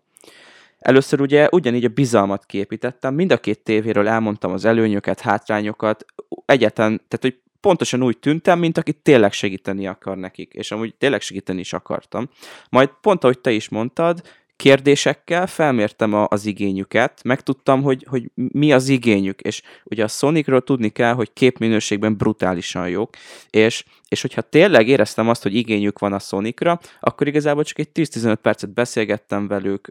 Először ugye ugyanígy a bizalmat képítettem, mind a két tévéről elmondtam az előnyöket, hátrányokat, egyetlen, tehát hogy pontosan úgy tűntem, mint aki tényleg segíteni akar nekik, és amúgy tényleg segíteni is akartam. Majd pont ahogy te is mondtad, kérdésekkel felmértem a, az igényüket, megtudtam, hogy, hogy mi az igényük, és ugye a Sonicról tudni kell, hogy képminőségben brutálisan jók, és, és hogyha tényleg éreztem azt, hogy igényük van a Sonicra, akkor igazából csak egy 10-15 percet beszélgettem velük,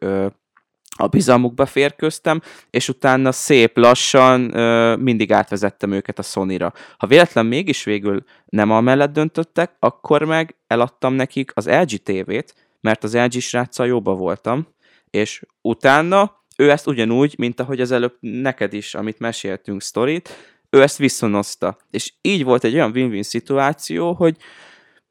a bizalmukba férköztem, és utána szép lassan ö, mindig átvezettem őket a Sony-ra. Ha véletlen mégis végül nem a mellett döntöttek, akkor meg eladtam nekik az LG TV-t, mert az LG sráccal jóba voltam, És utána ő ezt ugyanúgy, mint ahogy az előbb neked is, amit meséltünk sztorit, ő ezt visszonozta. És így volt egy olyan win-win szituáció, hogy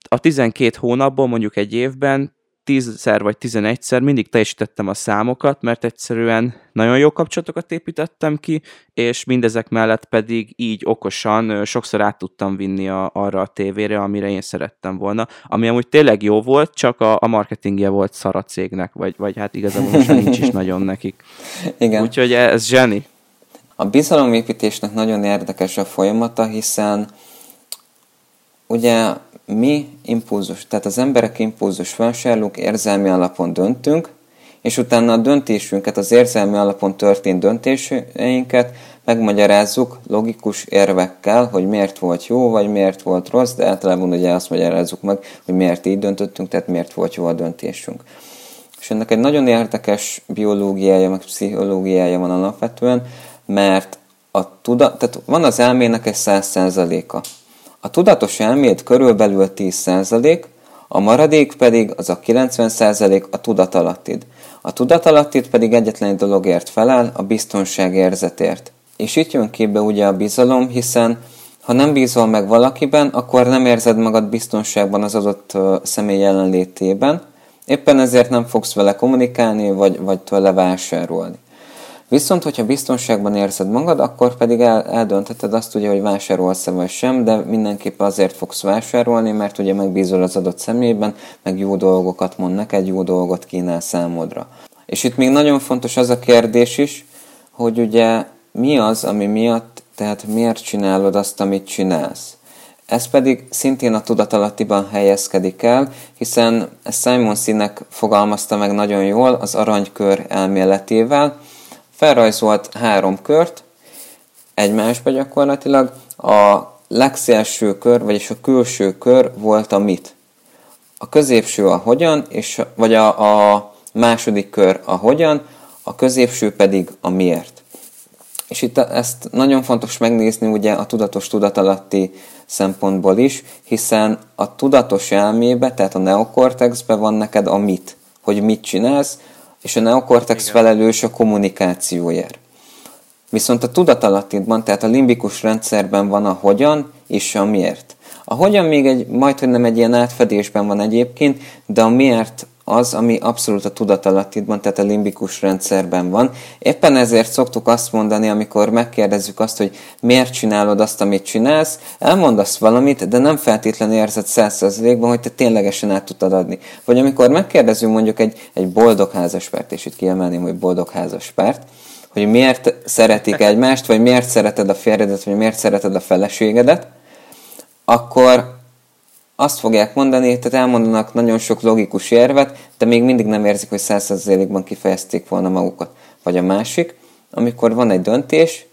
a 12 hónapból mondjuk egy évben 10-szer vagy 11-szer mindig teljesítettem a számokat, mert egyszerűen nagyon jó kapcsolatokat építettem ki, és mindezek mellett pedig így okosan sokszor át tudtam vinni a, arra a tévére, amire én szerettem volna, ami amúgy tényleg jó volt, csak a, a marketingje volt szar a cégnek, vagy, vagy hát igazából most nincs is nagyon nekik. Igen. Úgyhogy ez zseni. A bizalomépítésnek nagyon érdekes a folyamata, hiszen ugye mi impulzus, tehát az emberek impulzus vásárlók érzelmi alapon döntünk, és utána a döntésünket, az érzelmi alapon történt döntéseinket megmagyarázzuk logikus érvekkel, hogy miért volt jó, vagy miért volt rossz, de általában ugye azt magyarázzuk meg, hogy miért így döntöttünk, tehát miért volt jó a döntésünk. És ennek egy nagyon érdekes biológiája, meg pszichológiája van alapvetően, mert a tudat, tehát van az elmének egy száz százaléka. A tudatos elméd körülbelül 10%, a maradék pedig az a 90% a tudatalattid. A tudatalattid pedig egyetlen egy dologért felel, a biztonság érzetért. És itt jön képbe ugye a bizalom, hiszen ha nem bízol meg valakiben, akkor nem érzed magad biztonságban az adott személy jelenlétében, éppen ezért nem fogsz vele kommunikálni, vagy, vagy tőle vásárolni. Viszont, hogyha biztonságban érzed magad, akkor pedig el, eldöntheted azt ugye, hogy vásárolsz-e vagy sem, de mindenképpen azért fogsz vásárolni, mert ugye megbízol az adott személyben, meg jó dolgokat mond neked, jó dolgot kínál számodra. És itt még nagyon fontos az a kérdés is, hogy ugye mi az, ami miatt, tehát miért csinálod azt, amit csinálsz. Ez pedig szintén a tudatalattiban helyezkedik el, hiszen Simon Sinek fogalmazta meg nagyon jól az aranykör elméletével, felrajzolt három kört egymásba gyakorlatilag. A legszélső kör, vagyis a külső kör volt a mit. A középső a hogyan, és, vagy a, a második kör a hogyan, a középső pedig a miért. És itt ezt nagyon fontos megnézni ugye a tudatos tudatalatti szempontból is, hiszen a tudatos elmébe, tehát a neokortexbe van neked a mit, hogy mit csinálsz, és a neokortex Igen. felelős a kommunikációért. Viszont a tudatalattidban, tehát a limbikus rendszerben van a hogyan és a miért. A hogyan még egy, majd, hogy nem egy ilyen átfedésben van egyébként, de a miért az, ami abszolút a tudatalattidban, tehát a limbikus rendszerben van. Éppen ezért szoktuk azt mondani, amikor megkérdezzük azt, hogy miért csinálod azt, amit csinálsz, elmondasz valamit, de nem feltétlenül érzed százszerzelékben, hogy te ténylegesen át tudtad adni. Vagy amikor megkérdezünk mondjuk egy, egy boldog házaspárt, és itt kiemelném, hogy boldog házaspárt, hogy miért szeretik egymást, vagy miért szereted a férjedet, vagy miért szereted a feleségedet, akkor azt fogják mondani, tehát elmondanak nagyon sok logikus érvet, de még mindig nem érzik, hogy százszerzelékban kifejezték volna magukat. Vagy a másik, amikor van egy döntés,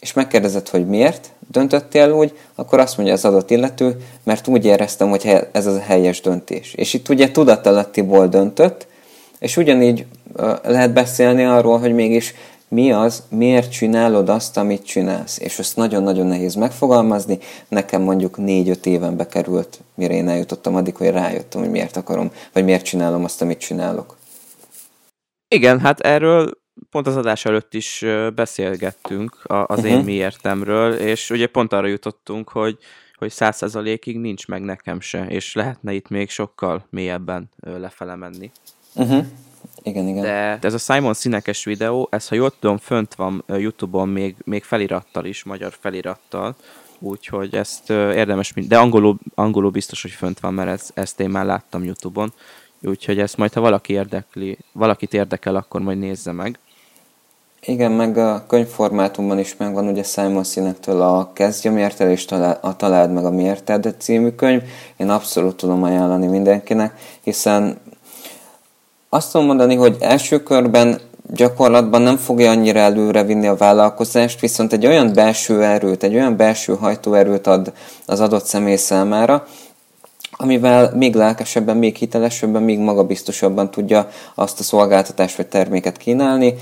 és megkérdezed, hogy miért döntöttél úgy, akkor azt mondja az adott illető, mert úgy éreztem, hogy ez az a helyes döntés. És itt ugye tudatalattiból döntött, és ugyanígy lehet beszélni arról, hogy mégis mi az, miért csinálod azt, amit csinálsz. És ezt nagyon-nagyon nehéz megfogalmazni. Nekem mondjuk négy-öt éven bekerült, mire én eljutottam addig, hogy rájöttem, hogy miért akarom, vagy miért csinálom azt, amit csinálok. Igen, hát erről pont az adás előtt is beszélgettünk az uh-huh. én mhm. miértemről, és ugye pont arra jutottunk, hogy hogy száz százalékig nincs meg nekem se, és lehetne itt még sokkal mélyebben lefele menni. Uh-huh. Igen, igen. De ez a Simon színekes videó, ez ha jól tudom, fönt van Youtube-on még, még felirattal is, magyar felirattal, úgyhogy ezt érdemes, de angolul, angolul biztos, hogy fönt van, mert ez, ezt én már láttam Youtube-on, úgyhogy ezt majd, ha valaki érdekli, valakit érdekel, akkor majd nézze meg. Igen, meg a könyvformátumban is megvan ugye Simon Sinektől a Kezdj a mérted és a Találd meg a mérted című könyv. Én abszolút tudom ajánlani mindenkinek, hiszen azt tudom mondani, hogy első körben gyakorlatban nem fogja annyira előre vinni a vállalkozást, viszont egy olyan belső erőt, egy olyan belső hajtóerőt ad az adott személy számára, amivel még lelkesebben, még hitelesebben, még magabiztosabban tudja azt a szolgáltatást vagy terméket kínálni,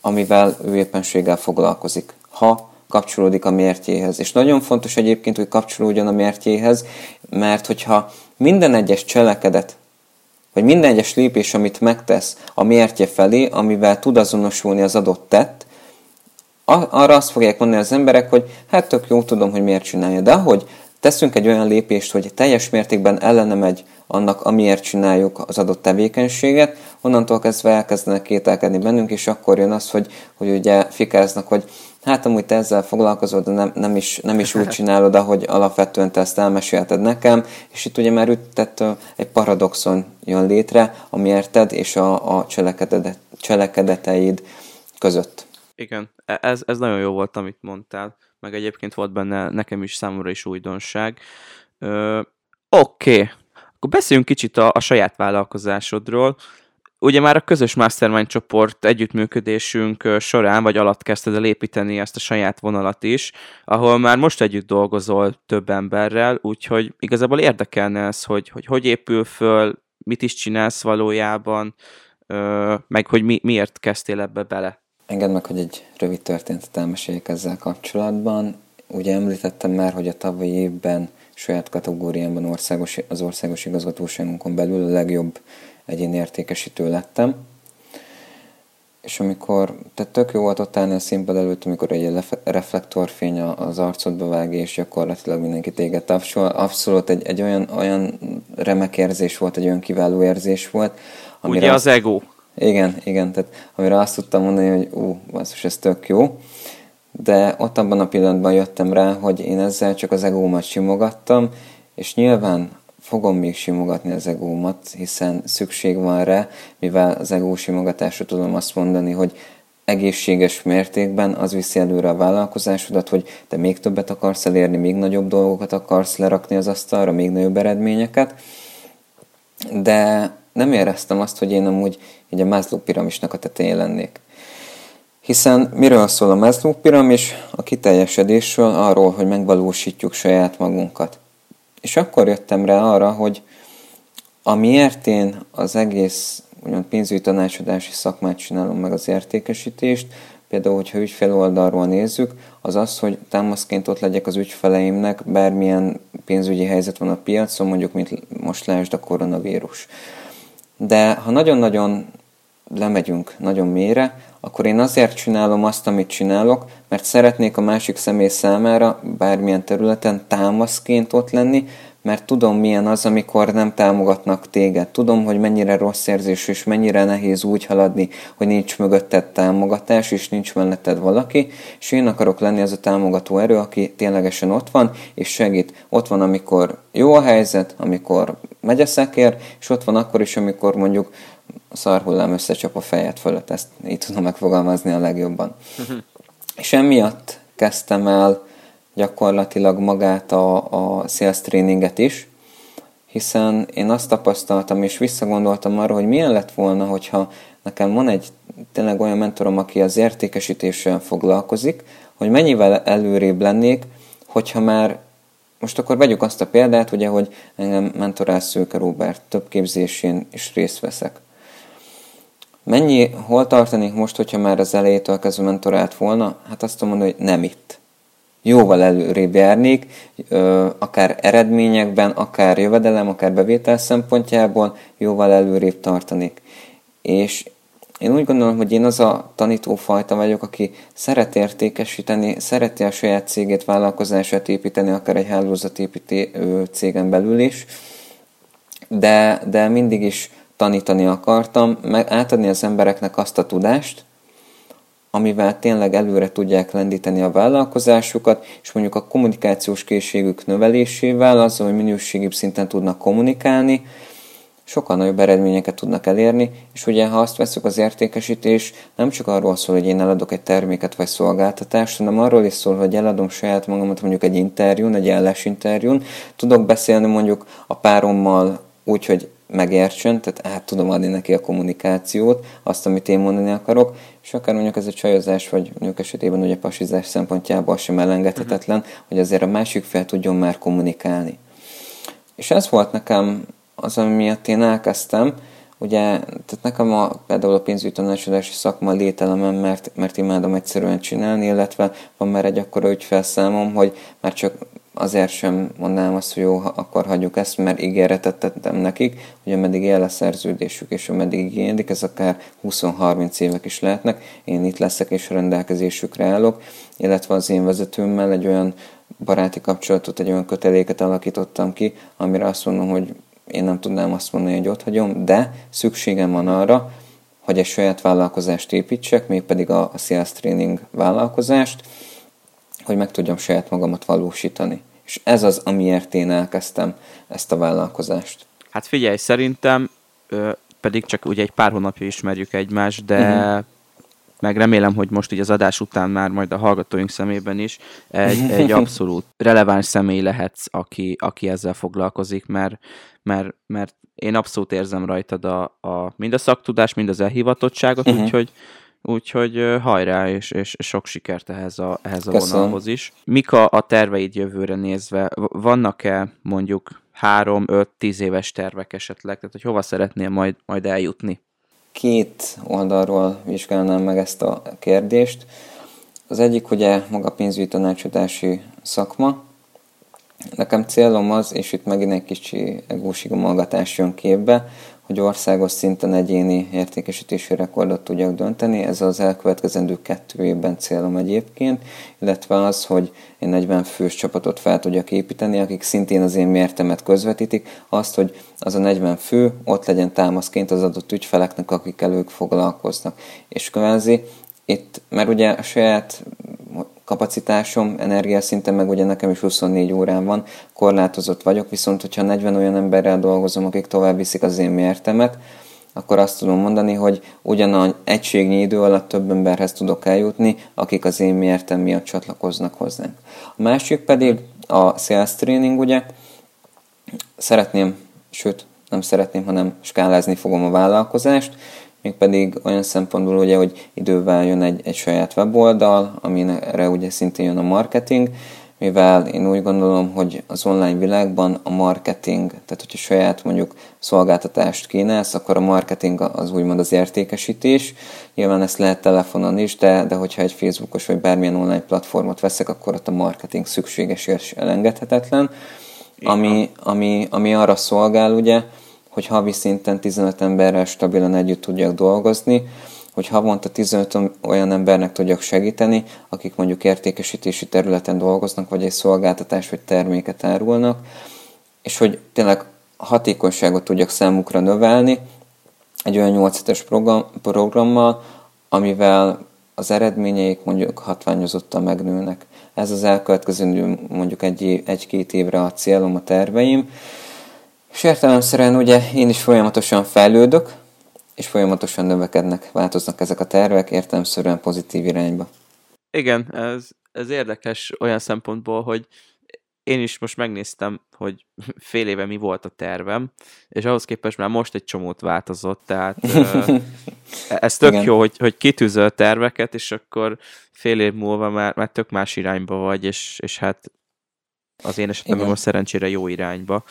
amivel ő éppenséggel foglalkozik. Ha kapcsolódik a mértjéhez. És nagyon fontos egyébként, hogy kapcsolódjon a mértjéhez, mert hogyha minden egyes cselekedet hogy minden egyes lépés, amit megtesz a mértje felé, amivel tud azonosulni az adott tett, arra azt fogják mondani az emberek, hogy hát tök jó, tudom, hogy miért csinálja, de hogy teszünk egy olyan lépést, hogy teljes mértékben ellene megy annak, amiért csináljuk az adott tevékenységet, onnantól kezdve elkezdenek kételkedni bennünk, és akkor jön az, hogy, hogy ugye fikáznak, hogy hát amúgy te ezzel foglalkozod, de nem, nem, is, nem is úgy csinálod, ahogy alapvetően te ezt elmesélted nekem, és itt ugye már üttet egy paradoxon jön létre, ami érted és a, a cselekedet, cselekedeteid között. Igen, e, ez, ez nagyon jó volt, amit mondtál, meg egyébként volt benne nekem is számomra is újdonság. Oké, okay. akkor beszéljünk kicsit a, a saját vállalkozásodról ugye már a közös mastermind csoport együttműködésünk során, vagy alatt kezdted el építeni ezt a saját vonalat is, ahol már most együtt dolgozol több emberrel, úgyhogy igazából érdekelne ez, hogy hogy, hogy épül föl, mit is csinálsz valójában, meg hogy mi, miért kezdtél ebbe bele. Engedd meg, hogy egy rövid történetet elmeséljek ezzel kapcsolatban. Ugye említettem már, hogy a tavalyi évben saját kategóriámban országos, az országos igazgatóságunkon belül a legjobb egyéni értékesítő lettem. És amikor, tehát tök jó volt ott állni a színpad előtt, amikor egy reflektorfény az arcodba vág, és gyakorlatilag mindenki téged tapsol. Abszolút egy, egy olyan, olyan remek érzés volt, egy olyan kiváló érzés volt. Amire Ugye az ego. Igen, igen, tehát amire azt tudtam mondani, hogy ú, basszus, ez tök jó. De ott abban a pillanatban jöttem rá, hogy én ezzel csak az egómat simogattam, és nyilván fogom még simogatni az egómat, hiszen szükség van rá, mivel az egó simogatásra tudom azt mondani, hogy egészséges mértékben az viszi előre a vállalkozásodat, hogy te még többet akarsz elérni, még nagyobb dolgokat akarsz lerakni az asztalra, még nagyobb eredményeket, de nem éreztem azt, hogy én amúgy így a Maslow piramisnak a tetején lennék. Hiszen miről szól a Maslow piramis? A kiteljesedésről, arról, hogy megvalósítjuk saját magunkat. És akkor jöttem rá arra, hogy amiért én az egész ugyan pénzügyi tanácsadási szakmát csinálom meg az értékesítést, például, hogyha ügyfél oldalról nézzük, az az, hogy támaszként ott legyek az ügyfeleimnek, bármilyen pénzügyi helyzet van a piacon, mondjuk, mint most lásd a koronavírus. De ha nagyon-nagyon lemegyünk nagyon mélyre, akkor én azért csinálom azt, amit csinálok, mert szeretnék a másik személy számára bármilyen területen támaszként ott lenni, mert tudom milyen az, amikor nem támogatnak téged. Tudom, hogy mennyire rossz érzés, és mennyire nehéz úgy haladni, hogy nincs mögötted támogatás, és nincs melletted valaki, és én akarok lenni az a támogató erő, aki ténylegesen ott van, és segít. Ott van, amikor jó a helyzet, amikor megy a szekér, és ott van akkor is, amikor mondjuk szarhullám összecsap a fejet fölött, ezt így tudom megfogalmazni a legjobban. Uh-huh. És emiatt kezdtem el gyakorlatilag magát a, a sales tréninget is, hiszen én azt tapasztaltam, és visszagondoltam arra, hogy milyen lett volna, hogyha nekem van egy tényleg olyan mentorom, aki az értékesítéssel foglalkozik, hogy mennyivel előrébb lennék, hogyha már most akkor vegyük azt a példát, ugye, hogy engem mentorál Szőke Robert, több képzésén is részt veszek. Mennyi, hol tartanék most, hogyha már az elejétől kezdve mentorált volna? Hát azt mondom, hogy nem itt. Jóval előrébb járnék, akár eredményekben, akár jövedelem, akár bevétel szempontjából jóval előrébb tartanék. És én úgy gondolom, hogy én az a tanítófajta vagyok, aki szeret értékesíteni, szereti a saját cégét, vállalkozását építeni, akár egy hálózatépítő cégen belül is, de, de mindig is tanítani akartam, meg átadni az embereknek azt a tudást, amivel tényleg előre tudják lendíteni a vállalkozásukat, és mondjuk a kommunikációs készségük növelésével, azzal, hogy minőségibb szinten tudnak kommunikálni, sokkal nagyobb eredményeket tudnak elérni, és ugye ha azt veszük az értékesítés, nem csak arról szól, hogy én eladok egy terméket vagy szolgáltatást, hanem arról is szól, hogy eladom saját magamat mondjuk egy interjún, egy interjún, tudok beszélni mondjuk a párommal úgy, hogy megértsön, tehát át tudom adni neki a kommunikációt, azt, amit én mondani akarok, és akár mondjuk ez a csajozás, vagy nők esetében ugye pasizás szempontjából sem elengedhetetlen, uh-huh. hogy azért a másik fel tudjon már kommunikálni. És ez volt nekem az, ami miatt én elkezdtem, ugye, tehát nekem a, például a pénzügyi tanácsadási szakma lételemem, mert, mert imádom egyszerűen csinálni, illetve van már egy akkora ügyfelszámom, hogy már csak azért sem mondanám azt, hogy jó, akkor hagyjuk ezt, mert ígéretet tettem nekik, hogy ameddig él a szerződésük, és ameddig igénylik, ez akár 20-30 évek is lehetnek, én itt leszek és rendelkezésükre állok, illetve az én vezetőmmel egy olyan baráti kapcsolatot, egy olyan köteléket alakítottam ki, amire azt mondom, hogy én nem tudnám azt mondani, hogy ott hagyom, de szükségem van arra, hogy egy saját vállalkozást építsek, mégpedig a, a sales training vállalkozást, hogy meg tudjam saját magamat valósítani. És ez az, amiért én elkezdtem ezt a vállalkozást. Hát figyelj, szerintem ö, pedig csak ugye egy pár hónapja ismerjük egymást, de uh-huh. meg remélem, hogy most így az adás után már majd a hallgatóink szemében is egy, egy abszolút releváns személy lehetsz, aki, aki ezzel foglalkozik, mert, mert, mert én abszolút érzem rajtad a, a, mind a szaktudás, mind az elhivatottságot, uh-huh. úgyhogy Úgyhogy hajrá, és, és sok sikert ehhez a, ehhez a vonalhoz is. Mik a, a terveid jövőre nézve? Vannak-e mondjuk három, öt, tíz éves tervek esetleg? Tehát, hogy hova szeretnél majd, majd eljutni? Két oldalról vizsgálnám meg ezt a kérdést. Az egyik ugye maga pénzügyi tanácsadási szakma. Nekem célom az, és itt megint egy kicsi egósigomolgatás jön képbe, hogy országos szinten egyéni értékesítési rekordot tudjak dönteni. Ez az elkövetkezendő kettő évben célom egyébként, illetve az, hogy én 40 fős csapatot fel tudjak építeni, akik szintén az én mértemet közvetítik, azt, hogy az a 40 fő ott legyen támaszként az adott ügyfeleknek, akikkel ők foglalkoznak. És kvázi itt, mert ugye a saját kapacitásom, energiaszinten meg ugye nekem is 24 órán van, korlátozott vagyok, viszont hogyha 40 olyan emberrel dolgozom, akik tovább viszik az én mértemet, akkor azt tudom mondani, hogy ugyan egységnyi idő alatt több emberhez tudok eljutni, akik az én mértem miatt csatlakoznak hozzánk. A másik pedig a sales training, ugye, szeretném, sőt, nem szeretném, hanem skálázni fogom a vállalkozást, mégpedig olyan szempontból ugye, hogy idővel jön egy, egy saját weboldal, amire ugye szintén jön a marketing, mivel én úgy gondolom, hogy az online világban a marketing, tehát hogyha saját mondjuk szolgáltatást kínálsz, akkor a marketing az úgymond az értékesítés. Nyilván ezt lehet telefonon is, de, de hogyha egy Facebookos vagy bármilyen online platformot veszek, akkor ott a marketing szükséges és elengedhetetlen. Ami, ami, ami arra szolgál ugye, hogy havi szinten 15 emberrel stabilan együtt tudjak dolgozni, hogy havonta 15 olyan embernek tudjak segíteni, akik mondjuk értékesítési területen dolgoznak, vagy egy szolgáltatás vagy terméket árulnak, és hogy tényleg hatékonyságot tudjak számukra növelni egy olyan 8 es program, programmal, amivel az eredményeik mondjuk hatványozottan megnőnek. Ez az elkövetkező mondjuk egy, egy-két évre a célom, a terveim, és értelemszerűen ugye én is folyamatosan fejlődök, és folyamatosan növekednek, változnak ezek a tervek értelemszerűen pozitív irányba. Igen, ez, ez érdekes olyan szempontból, hogy én is most megnéztem, hogy fél éve mi volt a tervem, és ahhoz képest már most egy csomót változott, tehát ez tök Igen. jó, hogy, hogy kitűzöl terveket, és akkor fél év múlva már, már tök más irányba vagy, és, és hát az én esetemben most szerencsére jó irányba.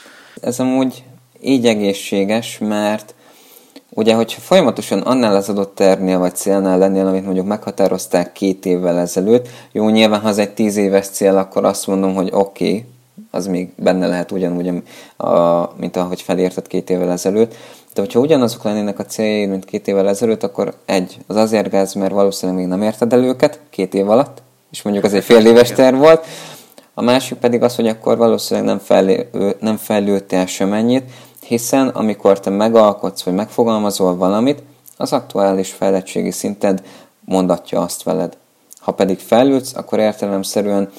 Ez amúgy így egészséges, mert ugye, hogyha folyamatosan annál az adott tervnél vagy célnál lennél, amit mondjuk meghatározták két évvel ezelőtt, jó, nyilván ha az egy tíz éves cél, akkor azt mondom, hogy oké, okay, az még benne lehet ugyanúgy, a, mint ahogy felérted két évvel ezelőtt. De hogyha ugyanazok lennének a céljaid, mint két évvel ezelőtt, akkor egy, az azért gáz, mert valószínűleg még nem érted el őket két év alatt, és mondjuk az egy fél éves terv volt, a másik pedig az, hogy akkor valószínűleg nem, fejlő, nem fejlődtél semennyit, hiszen amikor te megalkotsz, vagy megfogalmazol valamit, az aktuális fejlettségi szinted mondatja azt veled. Ha pedig fejlődsz, akkor értelemszerűen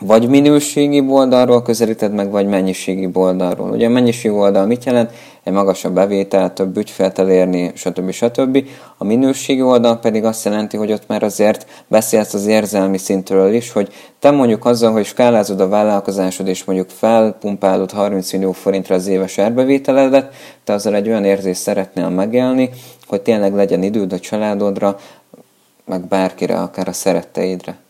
vagy minőségi oldalról közelíted meg, vagy mennyiségi oldalról. Ugye a mennyiségi oldal mit jelent? Egy magasabb bevétel, több ügyfelt elérni, stb. stb. A minőségi oldal pedig azt jelenti, hogy ott már azért beszélsz az érzelmi szintről is, hogy te mondjuk azzal, hogy skálázod a vállalkozásod, és mondjuk felpumpálod 30 millió forintra az éves árbevételedet, te azzal egy olyan érzést szeretnél megélni, hogy tényleg legyen időd a családodra, meg bárkire, akár a szeretteidre.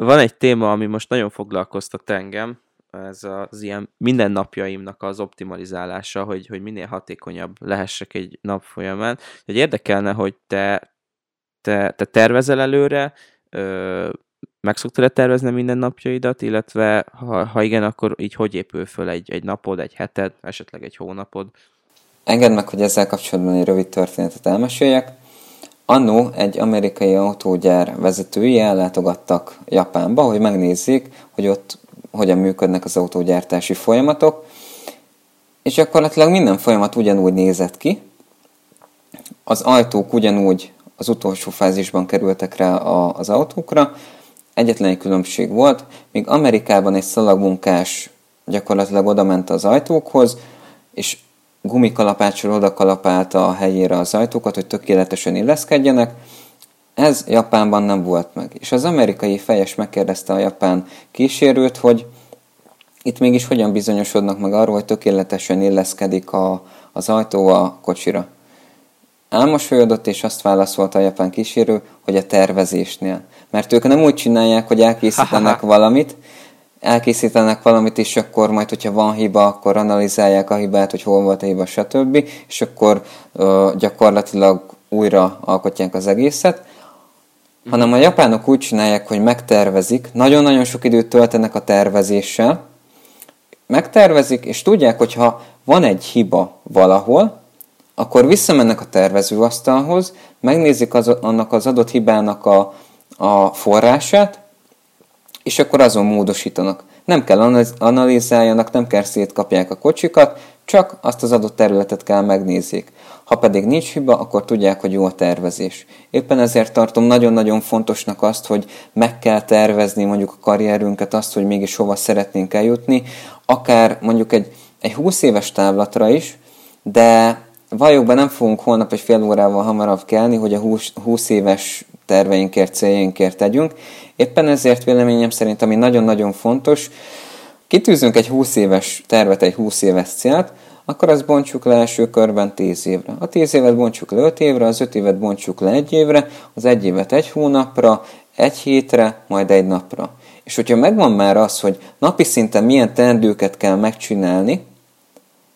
Van egy téma, ami most nagyon foglalkoztat engem, ez az ilyen mindennapjaimnak az optimalizálása, hogy, hogy minél hatékonyabb lehessek egy nap folyamán. Hogy érdekelne, hogy te, te, te tervezel előre, ö, meg szoktad tervezni minden napjaidat, illetve ha, ha igen, akkor így hogy épül föl egy, egy napod, egy heted, esetleg egy hónapod? Engedd meg, hogy ezzel kapcsolatban egy rövid történetet elmeséljek. Annó egy amerikai autógyár vezetői ellátogattak Japánba, hogy megnézzék, hogy ott hogyan működnek az autógyártási folyamatok, és gyakorlatilag minden folyamat ugyanúgy nézett ki. Az ajtók ugyanúgy az utolsó fázisban kerültek rá az autókra, egyetlen egy különbség volt, míg Amerikában egy szalagmunkás gyakorlatilag oda ment az ajtókhoz, és gumikalapáccsal oda kalapálta a helyére az ajtókat, hogy tökéletesen illeszkedjenek. Ez Japánban nem volt meg. És az amerikai fejes megkérdezte a japán kísérőt, hogy itt mégis hogyan bizonyosodnak meg arról, hogy tökéletesen illeszkedik a, az ajtó a kocsira. Elmosolyodott, és azt válaszolta a japán kísérő, hogy a tervezésnél. Mert ők nem úgy csinálják, hogy elkészítenek valamit, elkészítenek valamit, és akkor majd, hogyha van hiba, akkor analizálják a hibát, hogy hol volt a hiba, stb. És akkor ö, gyakorlatilag újra alkotják az egészet. Hanem a japánok úgy csinálják, hogy megtervezik, nagyon-nagyon sok időt töltenek a tervezéssel, megtervezik, és tudják, hogy ha van egy hiba valahol, akkor visszamennek a tervezőasztalhoz, megnézik az, annak az adott hibának a, a forrását, és akkor azon módosítanak. Nem kell analizáljanak, nem kell szétkapják a kocsikat, csak azt az adott területet kell megnézzék. Ha pedig nincs hiba, akkor tudják, hogy jó a tervezés. Éppen ezért tartom nagyon-nagyon fontosnak azt, hogy meg kell tervezni mondjuk a karrierünket, azt, hogy mégis hova szeretnénk eljutni, akár mondjuk egy, egy 20 éves távlatra is, de valójában nem fogunk holnap egy fél órával hamarabb kelni, hogy a 20, 20 éves terveinkért, céljainkért tegyünk. Éppen ezért véleményem szerint, ami nagyon-nagyon fontos, kitűzünk egy 20 éves tervet, egy 20 éves célt, akkor azt bontsuk le első körben 10 évre. A 10 évet bontsuk le 5 évre, az 5 évet bontsuk le 1 évre, az 1 évet egy hónapra, egy hétre, majd egy napra. És hogyha megvan már az, hogy napi szinten milyen teendőket kell megcsinálni,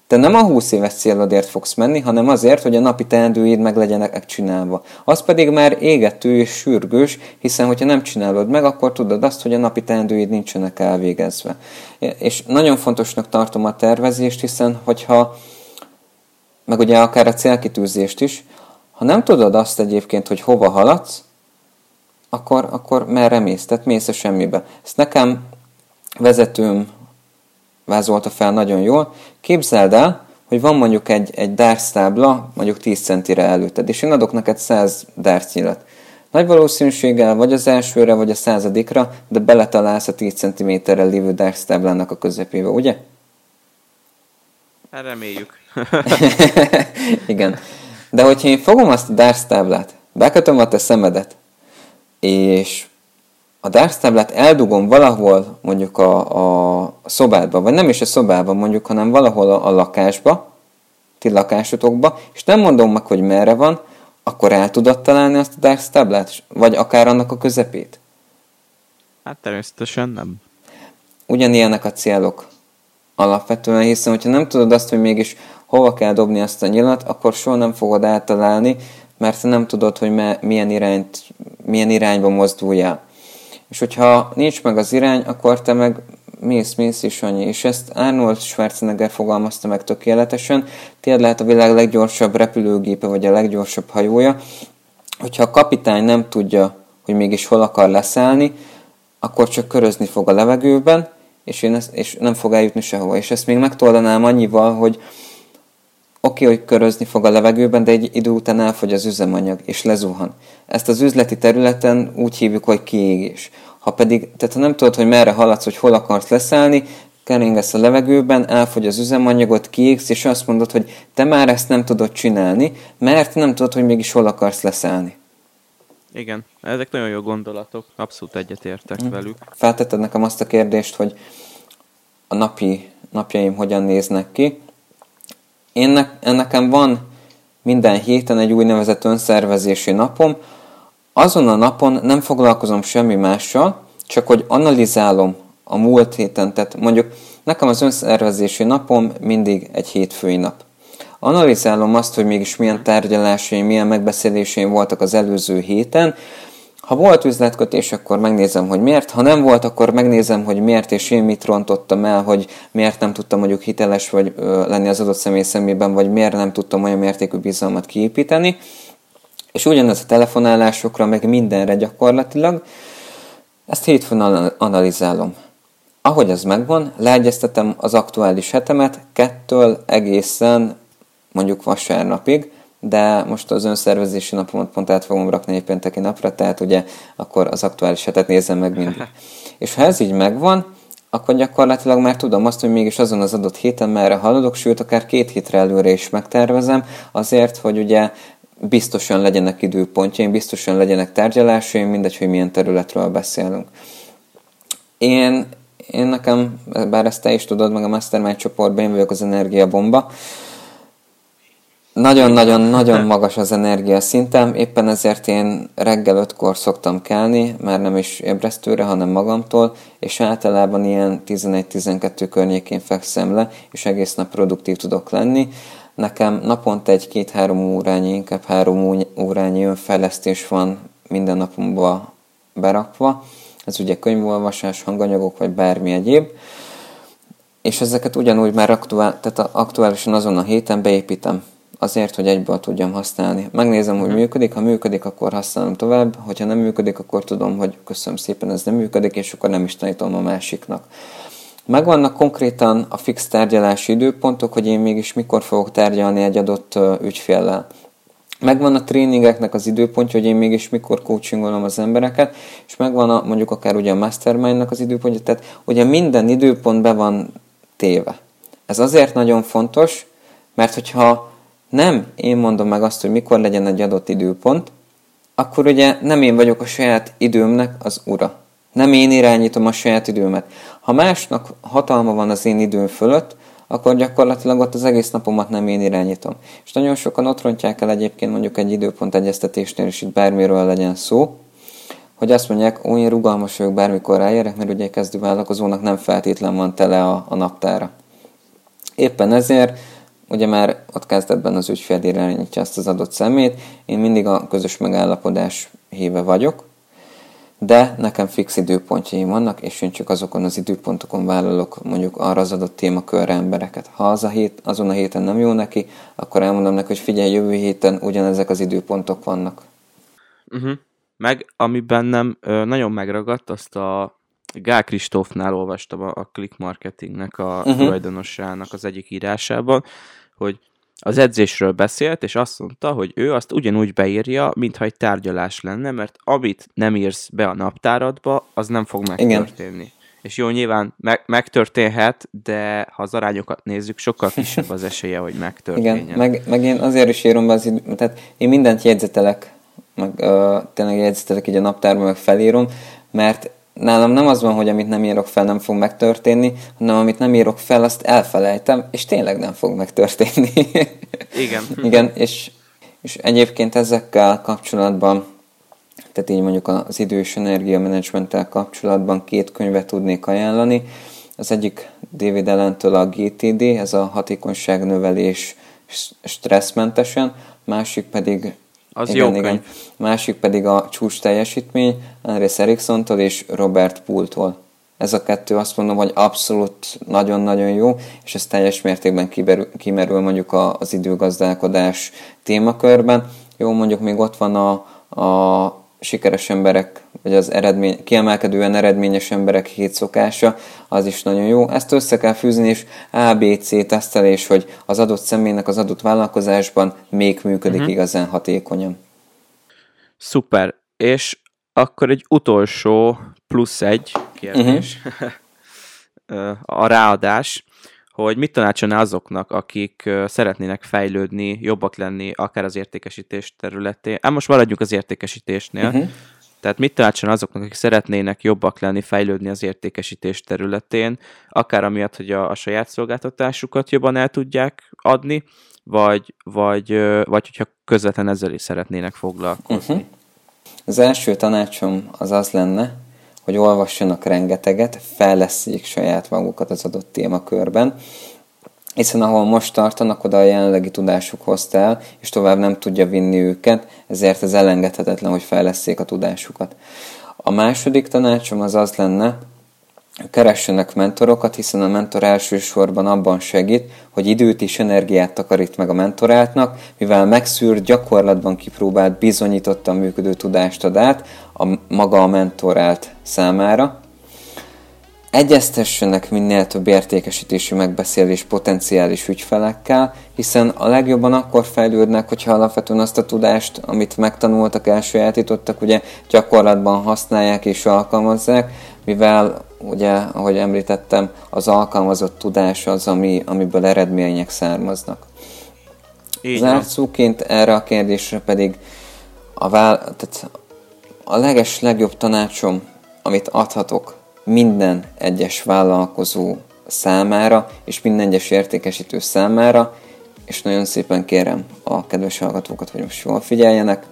te nem a 20 éves célodért fogsz menni, hanem azért, hogy a napi teendőid meg legyenek csinálva. Az pedig már égető és sürgős, hiszen hogyha nem csinálod meg, akkor tudod azt, hogy a napi teendőid nincsenek elvégezve. És nagyon fontosnak tartom a tervezést, hiszen hogyha, meg ugye akár a célkitűzést is, ha nem tudod azt egyébként, hogy hova haladsz, akkor, akkor merre mész? Tehát mész a semmibe. Ezt nekem vezetőm vázolta fel nagyon jól. Képzeld el, hogy van mondjuk egy, egy dárctábla, mondjuk 10 centire előtted, és én adok neked 100 dárcnyilat. Nagy valószínűséggel vagy az elsőre, vagy a századikra, de beletalálsz a 10 cm-rel lévő dárctáblának a közepébe, ugye? Hát reméljük. Igen. De hogyha én fogom azt a dárctáblát, bekötöm a te szemedet, és a dárctáblát eldugom valahol mondjuk a, a szobádba, vagy nem is a szobában mondjuk, hanem valahol a, a lakásba, ti lakásotokba, és nem mondom meg, hogy merre van, akkor el tudod találni azt a dárctáblát? Vagy akár annak a közepét? Hát természetesen nem. Ugyanilyenek a célok alapvetően, hiszen hogyha nem tudod azt, hogy mégis hova kell dobni azt a nyilat, akkor soha nem fogod eltalálni, mert nem tudod, hogy milyen, irányt, milyen irányba mozduljál. És hogyha nincs meg az irány, akkor te meg mész, mész is annyi. És ezt Arnold Schwarzenegger fogalmazta meg tökéletesen. Tiéd lehet a világ leggyorsabb repülőgépe, vagy a leggyorsabb hajója. Hogyha a kapitány nem tudja, hogy mégis hol akar leszállni, akkor csak körözni fog a levegőben, és, én ezt, és nem fog eljutni sehova. És ezt még megtoldanám annyival, hogy oké, hogy körözni fog a levegőben, de egy idő után elfogy az üzemanyag, és lezuhan. Ezt az üzleti területen úgy hívjuk, hogy kiégés. Ha pedig, tehát ha nem tudod, hogy merre haladsz, hogy hol akarsz leszállni, keringesz a levegőben, elfogy az üzemanyagot, kiégsz, és azt mondod, hogy te már ezt nem tudod csinálni, mert nem tudod, hogy mégis hol akarsz leszállni. Igen, ezek nagyon jó gondolatok, abszolút egyetértek hmm. velük. Feltetted nekem azt a kérdést, hogy a napi napjaim hogyan néznek ki. Én ne, nekem van minden héten egy úgynevezett önszervezési napom, azon a napon nem foglalkozom semmi mással, csak hogy analizálom a múlt héten, tehát mondjuk nekem az önszervezési napom mindig egy hétfői nap. Analizálom azt, hogy mégis milyen tárgyalásaim, milyen megbeszéléseim voltak az előző héten, Ha volt üzletkötés, akkor megnézem, hogy miért. Ha nem volt, akkor megnézem, hogy miért és én mit rontottam el, hogy miért nem tudtam mondjuk hiteles vagy ö, lenni az adott személy szemében, vagy miért nem tudtam olyan mértékű bizalmat kiépíteni. És ugyanez a telefonálásokra, meg mindenre gyakorlatilag. Ezt hétfőn analizálom. Ahogy ez megvan, leegyeztetem az aktuális hetemet kettől egészen mondjuk vasárnapig, de most az önszervezési napomat pont át fogom rakni egy pénteki napra, tehát ugye akkor az aktuális hetet nézem meg mindig. És ha ez így megvan, akkor gyakorlatilag már tudom azt, hogy mégis azon az adott héten merre haladok, sőt, akár két hétre előre is megtervezem, azért, hogy ugye biztosan legyenek időpontjaim, biztosan legyenek tárgyalásaim, mindegy, hogy milyen területről beszélünk. Én, én nekem, bár ezt te is tudod, meg a Mastermind csoportban, én vagyok az energiabomba, nagyon-nagyon-nagyon magas az energia szintem, éppen ezért én reggel ötkor szoktam kelni, már nem is ébresztőre, hanem magamtól, és általában ilyen 11-12 környékén fekszem le, és egész nap produktív tudok lenni. Nekem naponta egy két-három órányi, inkább három órányi önfejlesztés van minden napomba berakva. Ez ugye könyvolvasás, hanganyagok, vagy bármi egyéb. És ezeket ugyanúgy már aktuál, tehát aktuálisan azon a héten beépítem azért, hogy egyből tudjam használni. Megnézem, hogy mhm. működik, ha működik, akkor használom tovább, hogyha nem működik, akkor tudom, hogy köszönöm szépen, ez nem működik, és akkor nem is tanítom a másiknak. Megvannak konkrétan a fix tárgyalási időpontok, hogy én mégis mikor fogok tárgyalni egy adott ügyféllel. Megvan a tréningeknek az időpontja, hogy én mégis mikor coachingolom az embereket, és megvan a, mondjuk akár ugye a mastermindnak az időpontja, tehát ugye minden időpont be van téve. Ez azért nagyon fontos, mert hogyha nem én mondom meg azt, hogy mikor legyen egy adott időpont, akkor ugye nem én vagyok a saját időmnek az ura. Nem én irányítom a saját időmet. Ha másnak hatalma van az én időm fölött, akkor gyakorlatilag ott az egész napomat nem én irányítom. És nagyon sokan ott rontják el egyébként mondjuk egy időpont egyeztetésnél, és itt bármiről legyen szó, hogy azt mondják, olyan rugalmas vagyok, bármikor ráérek, mert ugye kezdő vállalkozónak nem feltétlen van tele a, a naptára. Éppen ezért ugye már ott kezdetben az ügyfél irányítja ezt az adott szemét, én mindig a közös megállapodás híve vagyok, de nekem fix időpontjaim vannak, és én csak azokon az időpontokon vállalok mondjuk arra az adott témakörre embereket. Ha az a hét, azon a héten nem jó neki, akkor elmondom neki, hogy figyelj, jövő héten ugyanezek az időpontok vannak. Uh-huh. Meg, ami bennem ö, nagyon megragadt, azt a Gál Kristófnál olvastam a, a Click Marketingnek a uh-huh. tulajdonosának az egyik írásában, hogy az edzésről beszélt, és azt mondta, hogy ő azt ugyanúgy beírja, mintha egy tárgyalás lenne, mert amit nem írsz be a naptáradba, az nem fog megtörténni. Igen. És jó, nyilván meg, megtörténhet, de ha az arányokat nézzük, sokkal kisebb az esélye, hogy megtörténjen. Igen, meg, meg én azért is írom be az idő, tehát én mindent jegyzetelek, meg uh, tényleg jegyzetelek így a naptárban, meg felírom, mert nálam nem az van, hogy amit nem írok fel, nem fog megtörténni, hanem amit nem írok fel, azt elfelejtem, és tényleg nem fog megtörténni. Igen. Igen, és, és egyébként ezekkel kapcsolatban, tehát így mondjuk az idő és energiamenedzsmenttel kapcsolatban két könyvet tudnék ajánlani. Az egyik David Ellentől a GTD, ez a hatékonyságnövelés stresszmentesen, másik pedig az igen, jó igen. Másik pedig a csúcs teljesítmény, Andrés Eriksontól és Robert Pooltól. Ez a kettő azt mondom, hogy abszolút nagyon-nagyon jó, és ez teljes mértékben kiberül, kimerül mondjuk az időgazdálkodás témakörben. Jó, mondjuk még ott van a, a sikeres emberek, vagy az eredmény, kiemelkedően eredményes emberek hét szokása, az is nagyon jó. Ezt össze kell fűzni, és ABC tesztelés, hogy az adott személynek az adott vállalkozásban még működik uh-huh. igazán hatékonyan. Szuper. És akkor egy utolsó plusz egy kérdés. Uh-huh. a ráadás hogy mit tanácsolná azoknak, akik szeretnének fejlődni, jobbak lenni, akár az értékesítés területén. Hát most maradjunk az értékesítésnél. Uh-huh. Tehát mit tanácsolna azoknak, akik szeretnének jobbak lenni, fejlődni az értékesítés területén, akár amiatt, hogy a, a saját szolgáltatásukat jobban el tudják adni, vagy, vagy, vagy hogyha közvetlen ezzel is szeretnének foglalkozni. Uh-huh. Az első tanácsom az az lenne, hogy olvassanak rengeteget, fejleszék saját magukat az adott témakörben. hiszen ahol most tartanak, oda a jelenlegi tudásuk hozta el, és tovább nem tudja vinni őket, ezért ez elengedhetetlen, hogy fejleszték a tudásukat. A második tanácsom az az lenne, keressenek mentorokat, hiszen a mentor elsősorban abban segít, hogy időt és energiát takarít meg a mentoráltnak, mivel megszűrt, gyakorlatban kipróbált, bizonyítottan működő tudást ad át a maga a mentorált számára. Egyeztessenek minél több értékesítési megbeszélés potenciális ügyfelekkel, hiszen a legjobban akkor fejlődnek, hogyha alapvetően azt a tudást, amit megtanultak, elsajátítottak, ugye gyakorlatban használják és alkalmazzák, mivel ugye, ahogy említettem, az alkalmazott tudás az, ami, amiből eredmények származnak. Zárszóként erre a kérdésre pedig a, vál, tehát a leges legjobb tanácsom, amit adhatok minden egyes vállalkozó számára, és minden egyes értékesítő számára, és nagyon szépen kérem a kedves hallgatókat, hogy most jól figyeljenek,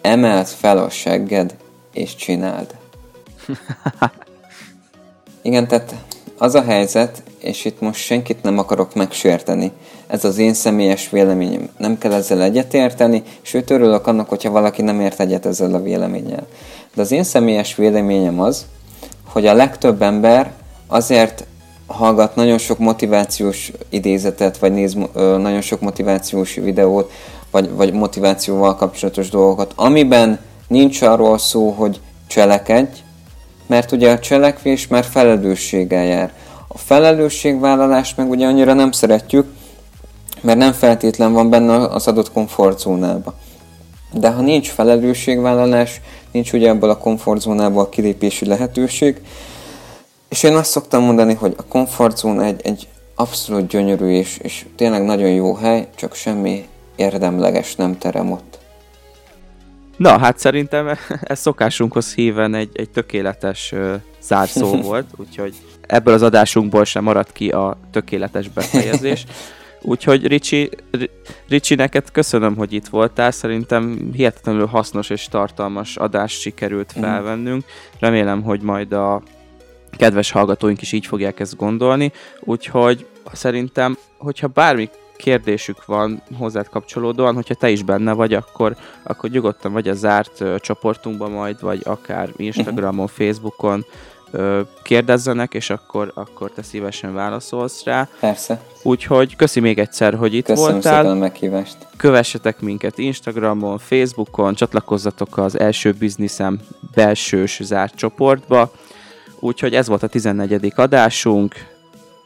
emeld fel a segged, és csináld. Igen, tehát az a helyzet, és itt most senkit nem akarok megsérteni, ez az én személyes véleményem. Nem kell ezzel egyetérteni, sőt örülök annak, hogyha valaki nem ért egyet ezzel a véleménnyel. De az én személyes véleményem az, hogy a legtöbb ember azért hallgat nagyon sok motivációs idézetet, vagy néz nagyon sok motivációs videót, vagy, vagy motivációval kapcsolatos dolgokat, amiben nincs arról szó, hogy cselekedj, mert ugye a cselekvés már felelősséggel jár. A felelősségvállalást meg ugye annyira nem szeretjük, mert nem feltétlen van benne az adott komfortzónába. De ha nincs felelősségvállalás, nincs ugye ebből a komfortzónából a kilépési lehetőség, és én azt szoktam mondani, hogy a komfortzóna egy, egy abszolút gyönyörű és, és tényleg nagyon jó hely, csak semmi érdemleges nem terem ott. Na, hát szerintem ez szokásunkhoz híven egy, egy tökéletes uh, zárszó volt, úgyhogy ebből az adásunkból sem maradt ki a tökéletes befejezés. Úgyhogy Ricsi, Ricsi, neked köszönöm, hogy itt voltál. Szerintem hihetetlenül hasznos és tartalmas adást sikerült mhm. felvennünk. Remélem, hogy majd a kedves hallgatóink is így fogják ezt gondolni. Úgyhogy szerintem, hogyha bármi kérdésük van hozzád kapcsolódóan, hogyha te is benne vagy, akkor, akkor nyugodtan vagy a zárt uh, csoportunkban majd, vagy akár Instagramon, Facebookon uh, kérdezzenek, és akkor, akkor te szívesen válaszolsz rá. Persze. Úgyhogy köszi még egyszer, hogy itt Köszönöm voltál. Köszönöm a meghívást. Kövessetek minket Instagramon, Facebookon, csatlakozzatok az első bizniszem belsős zárt csoportba. Úgyhogy ez volt a 14. adásunk.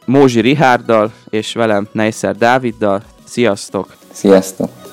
Mózsi Rihárdal és velem Neiszer Dáviddal. Sziasztok! Sziasztok!